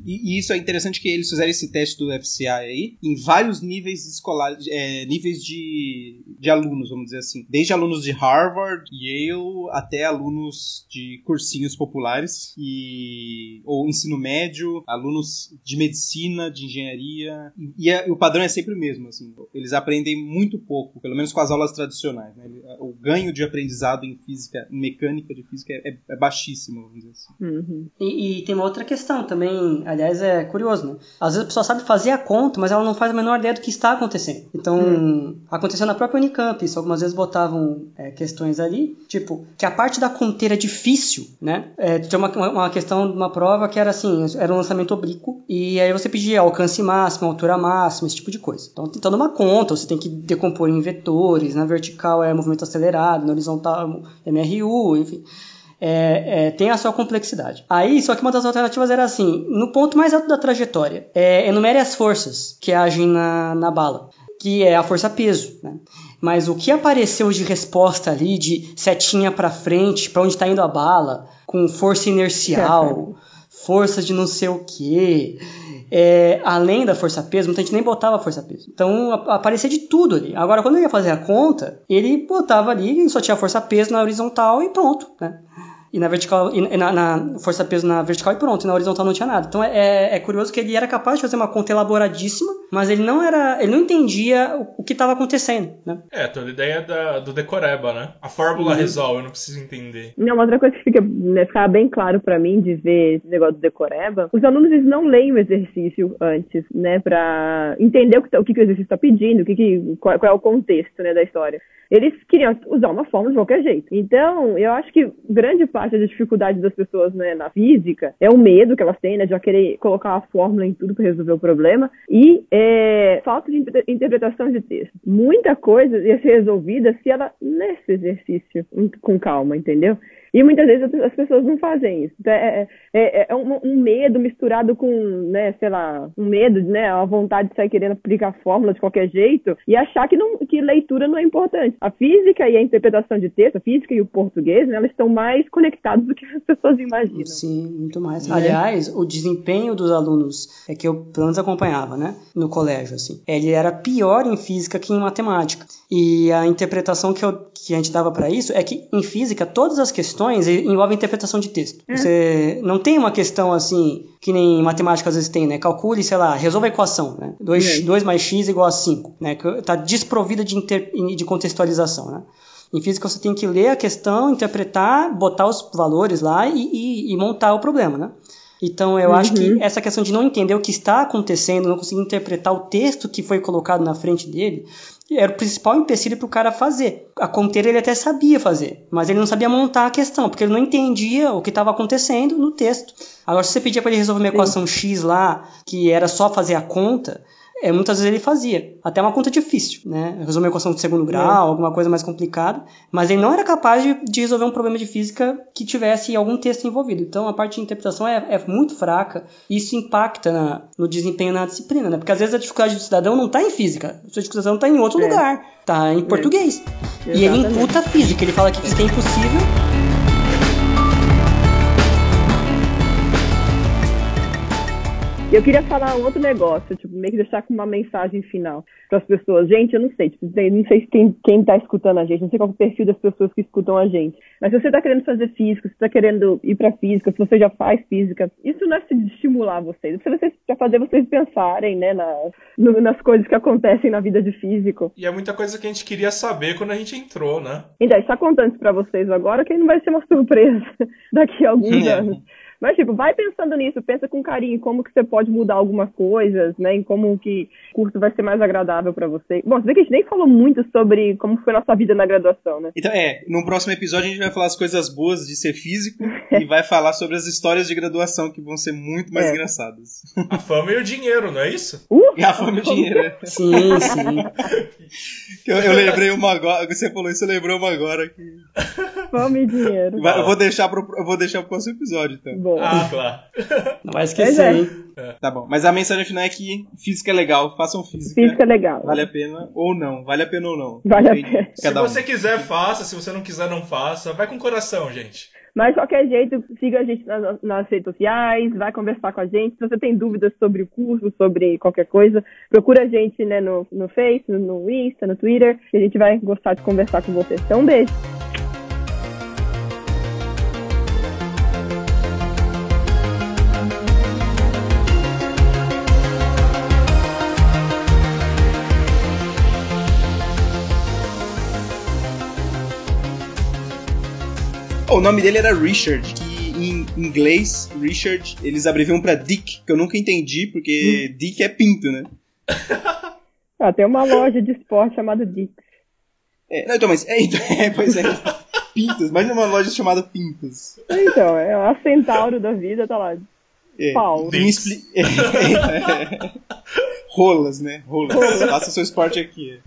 E, isso é interessante que eles fizeram esse teste do FCI aí em vários níveis escolares, é, níveis de, de alunos, vamos dizer assim. Desde alunos de Harvard, Yale, até alunos de cursinhos populares, e, ou ensino médio, alunos de medicina, de engenharia. E, e, o padrão é sempre o mesmo. Assim, eles aprendem muito pouco, pelo menos com as aulas tradicionais. Né? O ganho de aprendizado em física, em mecânica de física, é, é baixíssimo, vamos dizer assim. Uhum. E, e tem uma outra questão também aliás, é curioso, né? Às vezes a pessoa sabe fazer a conta, mas ela não faz a menor ideia do que está acontecendo. Então, hum. aconteceu na própria Unicamp, isso algumas vezes botavam é, questões ali, tipo, que a parte da conteira é difícil, né? É, tinha uma, uma questão de uma prova que era assim, era um lançamento oblíquo, e aí você pedia alcance máximo, altura máxima, esse tipo de coisa. Então, tentando uma conta, você tem que decompor em vetores, na vertical é movimento acelerado, na horizontal é MRU, enfim é, é, tem a sua complexidade. Aí, só que uma das alternativas era assim: no ponto mais alto da trajetória, é, enumere as forças que agem na, na bala, que é a força-peso. Né? Mas o que apareceu de resposta ali, de setinha para frente, para onde está indo a bala, com força inercial, força de não sei o que. É, além da força-peso, muita gente nem botava força-peso. Então aparecia de tudo ali. Agora, quando eu ia fazer a conta, ele botava ali, só tinha força-peso na horizontal e pronto. Né? E na vertical e na, na força peso na vertical e pronto, e na horizontal não tinha nada. Então é, é, curioso que ele era capaz de fazer uma conta elaboradíssima, mas ele não era, ele não entendia o, o que estava acontecendo, né? É, toda a ideia da, do decoreba, né? A fórmula uhum. resolve, eu não preciso entender. Não, outra coisa que fica, né, ficava bem claro para mim de ver esse negócio do decoreba, os alunos eles não leem o exercício antes, né, para entender o que, tá, o que, que o exercício está pedindo, o que, que qual, qual é o contexto, né, da história eles queriam usar uma fórmula de qualquer jeito. Então, eu acho que grande parte da dificuldade das pessoas né, na física é o medo que elas têm, né, de já querer colocar a fórmula em tudo para resolver o problema, e é, falta de interpretação de texto. Muita coisa ia ser resolvida se ela lesse exercício com calma, entendeu? E muitas vezes as pessoas não fazem isso. Então, é, é, é, é um, um, medo misturado com, né, sei lá, um medo, né, a vontade de sair querendo aplicar fórmula de qualquer jeito e achar que, não, que leitura não é importante. A física e a interpretação de texto, a física e o português, né, elas estão mais conectados do que as pessoas imaginam. Sim, muito mais. Aliás, o desempenho dos alunos é que eu pelo menos acompanhava, né, no colégio, assim, ele era pior em física que em matemática. E a interpretação que, eu, que a gente dava para isso é que em física todas as questões questões envolvem interpretação de texto. É. Você não tem uma questão assim, que nem matemática às vezes tem, né? Calcule, sei lá, resolva a equação, né? 2, 2 mais x igual a 5, né? Está desprovida de, inter, de contextualização, né? Em física você tem que ler a questão, interpretar, botar os valores lá e, e, e montar o problema, né? Então eu uhum. acho que uhum. essa questão de não entender o que está acontecendo, não conseguir interpretar o texto que foi colocado na frente dele, era o principal empecilho para o cara fazer. A conteira ele até sabia fazer, mas ele não sabia montar a questão, porque ele não entendia o que estava acontecendo no texto. Agora, se você pedia para ele resolver uma equação X lá, que era só fazer a conta, é, muitas vezes ele fazia. Até uma conta difícil, né? Resolver uma equação de segundo grau, é. alguma coisa mais complicada. Mas ele não era capaz de, de, resolver um problema de física que tivesse algum texto envolvido. Então a parte de interpretação é, é muito fraca. E isso impacta na, no desempenho na disciplina, né? Porque às vezes a dificuldade do cidadão não está em física. A dificuldade está em outro é. lugar. Está em português. E ele imputa a física. Ele fala que física é impossível Eu queria falar um outro negócio, tipo, meio que deixar com uma mensagem final para as pessoas. Gente, eu não sei, tipo, não sei quem, quem tá escutando a gente, não sei qual é o perfil das pessoas que escutam a gente. Mas se você está querendo fazer física, se está querendo ir para física, se você já faz física, isso não é se estimular vocês, isso é fazer vocês pensarem, né, na, no, nas coisas que acontecem na vida de físico. E é muita coisa que a gente queria saber quando a gente entrou, né? Então, está contando isso para vocês agora, que não vai ser uma surpresa daqui a alguns anos. Mas, tipo, vai pensando nisso, pensa com carinho como que você pode mudar algumas coisas, né? Em como que o curso vai ser mais agradável para você. Bom, você vê que a gente nem falou muito sobre como foi a nossa vida na graduação, né? Então, é, no próximo episódio a gente vai falar as coisas boas de ser físico e vai falar sobre as histórias de graduação que vão ser muito mais é. engraçadas. A fama e o dinheiro, não é isso? Uh, e a fama e o dinheiro. É. Sim, sim. eu, eu, lembrei uma agora, você falou isso, eu lembrei uma agora que... Fama e dinheiro. eu vou deixar pro, eu vou deixar pro próximo episódio, então. Bom. Ah, claro. Não vai esquecer, é. hein? É. Tá bom, mas a mensagem final é que física é legal, façam física. Física é legal. Vale a pena ou não, vale a pena ou não. Vale a pena. Se você um. quiser, faça, se você não quiser, não faça. Vai com o coração, gente. Mas, de qualquer jeito, siga a gente nas, nas, redes sociais, vai conversar com a gente. Se você tem dúvidas sobre o curso, sobre qualquer coisa, procura a gente né, no, no Face, no Insta, no Twitter, que a gente vai gostar de conversar com vocês. Então, um beijo! O nome dele era Richard, que em inglês, Richard, eles abreviam pra Dick, que eu nunca entendi, porque hum. Dick é pinto, né? ah, tem uma loja de esporte chamada Dick. É, não, então, mas, é, então, é, pois é, Pintos, mas uma loja chamada Pintos. Então, é a Centauro da vida, tá lá. É, Pau. Expli... É, é, Rolas, né? Rolas. Rolas. Faça seu esporte aqui.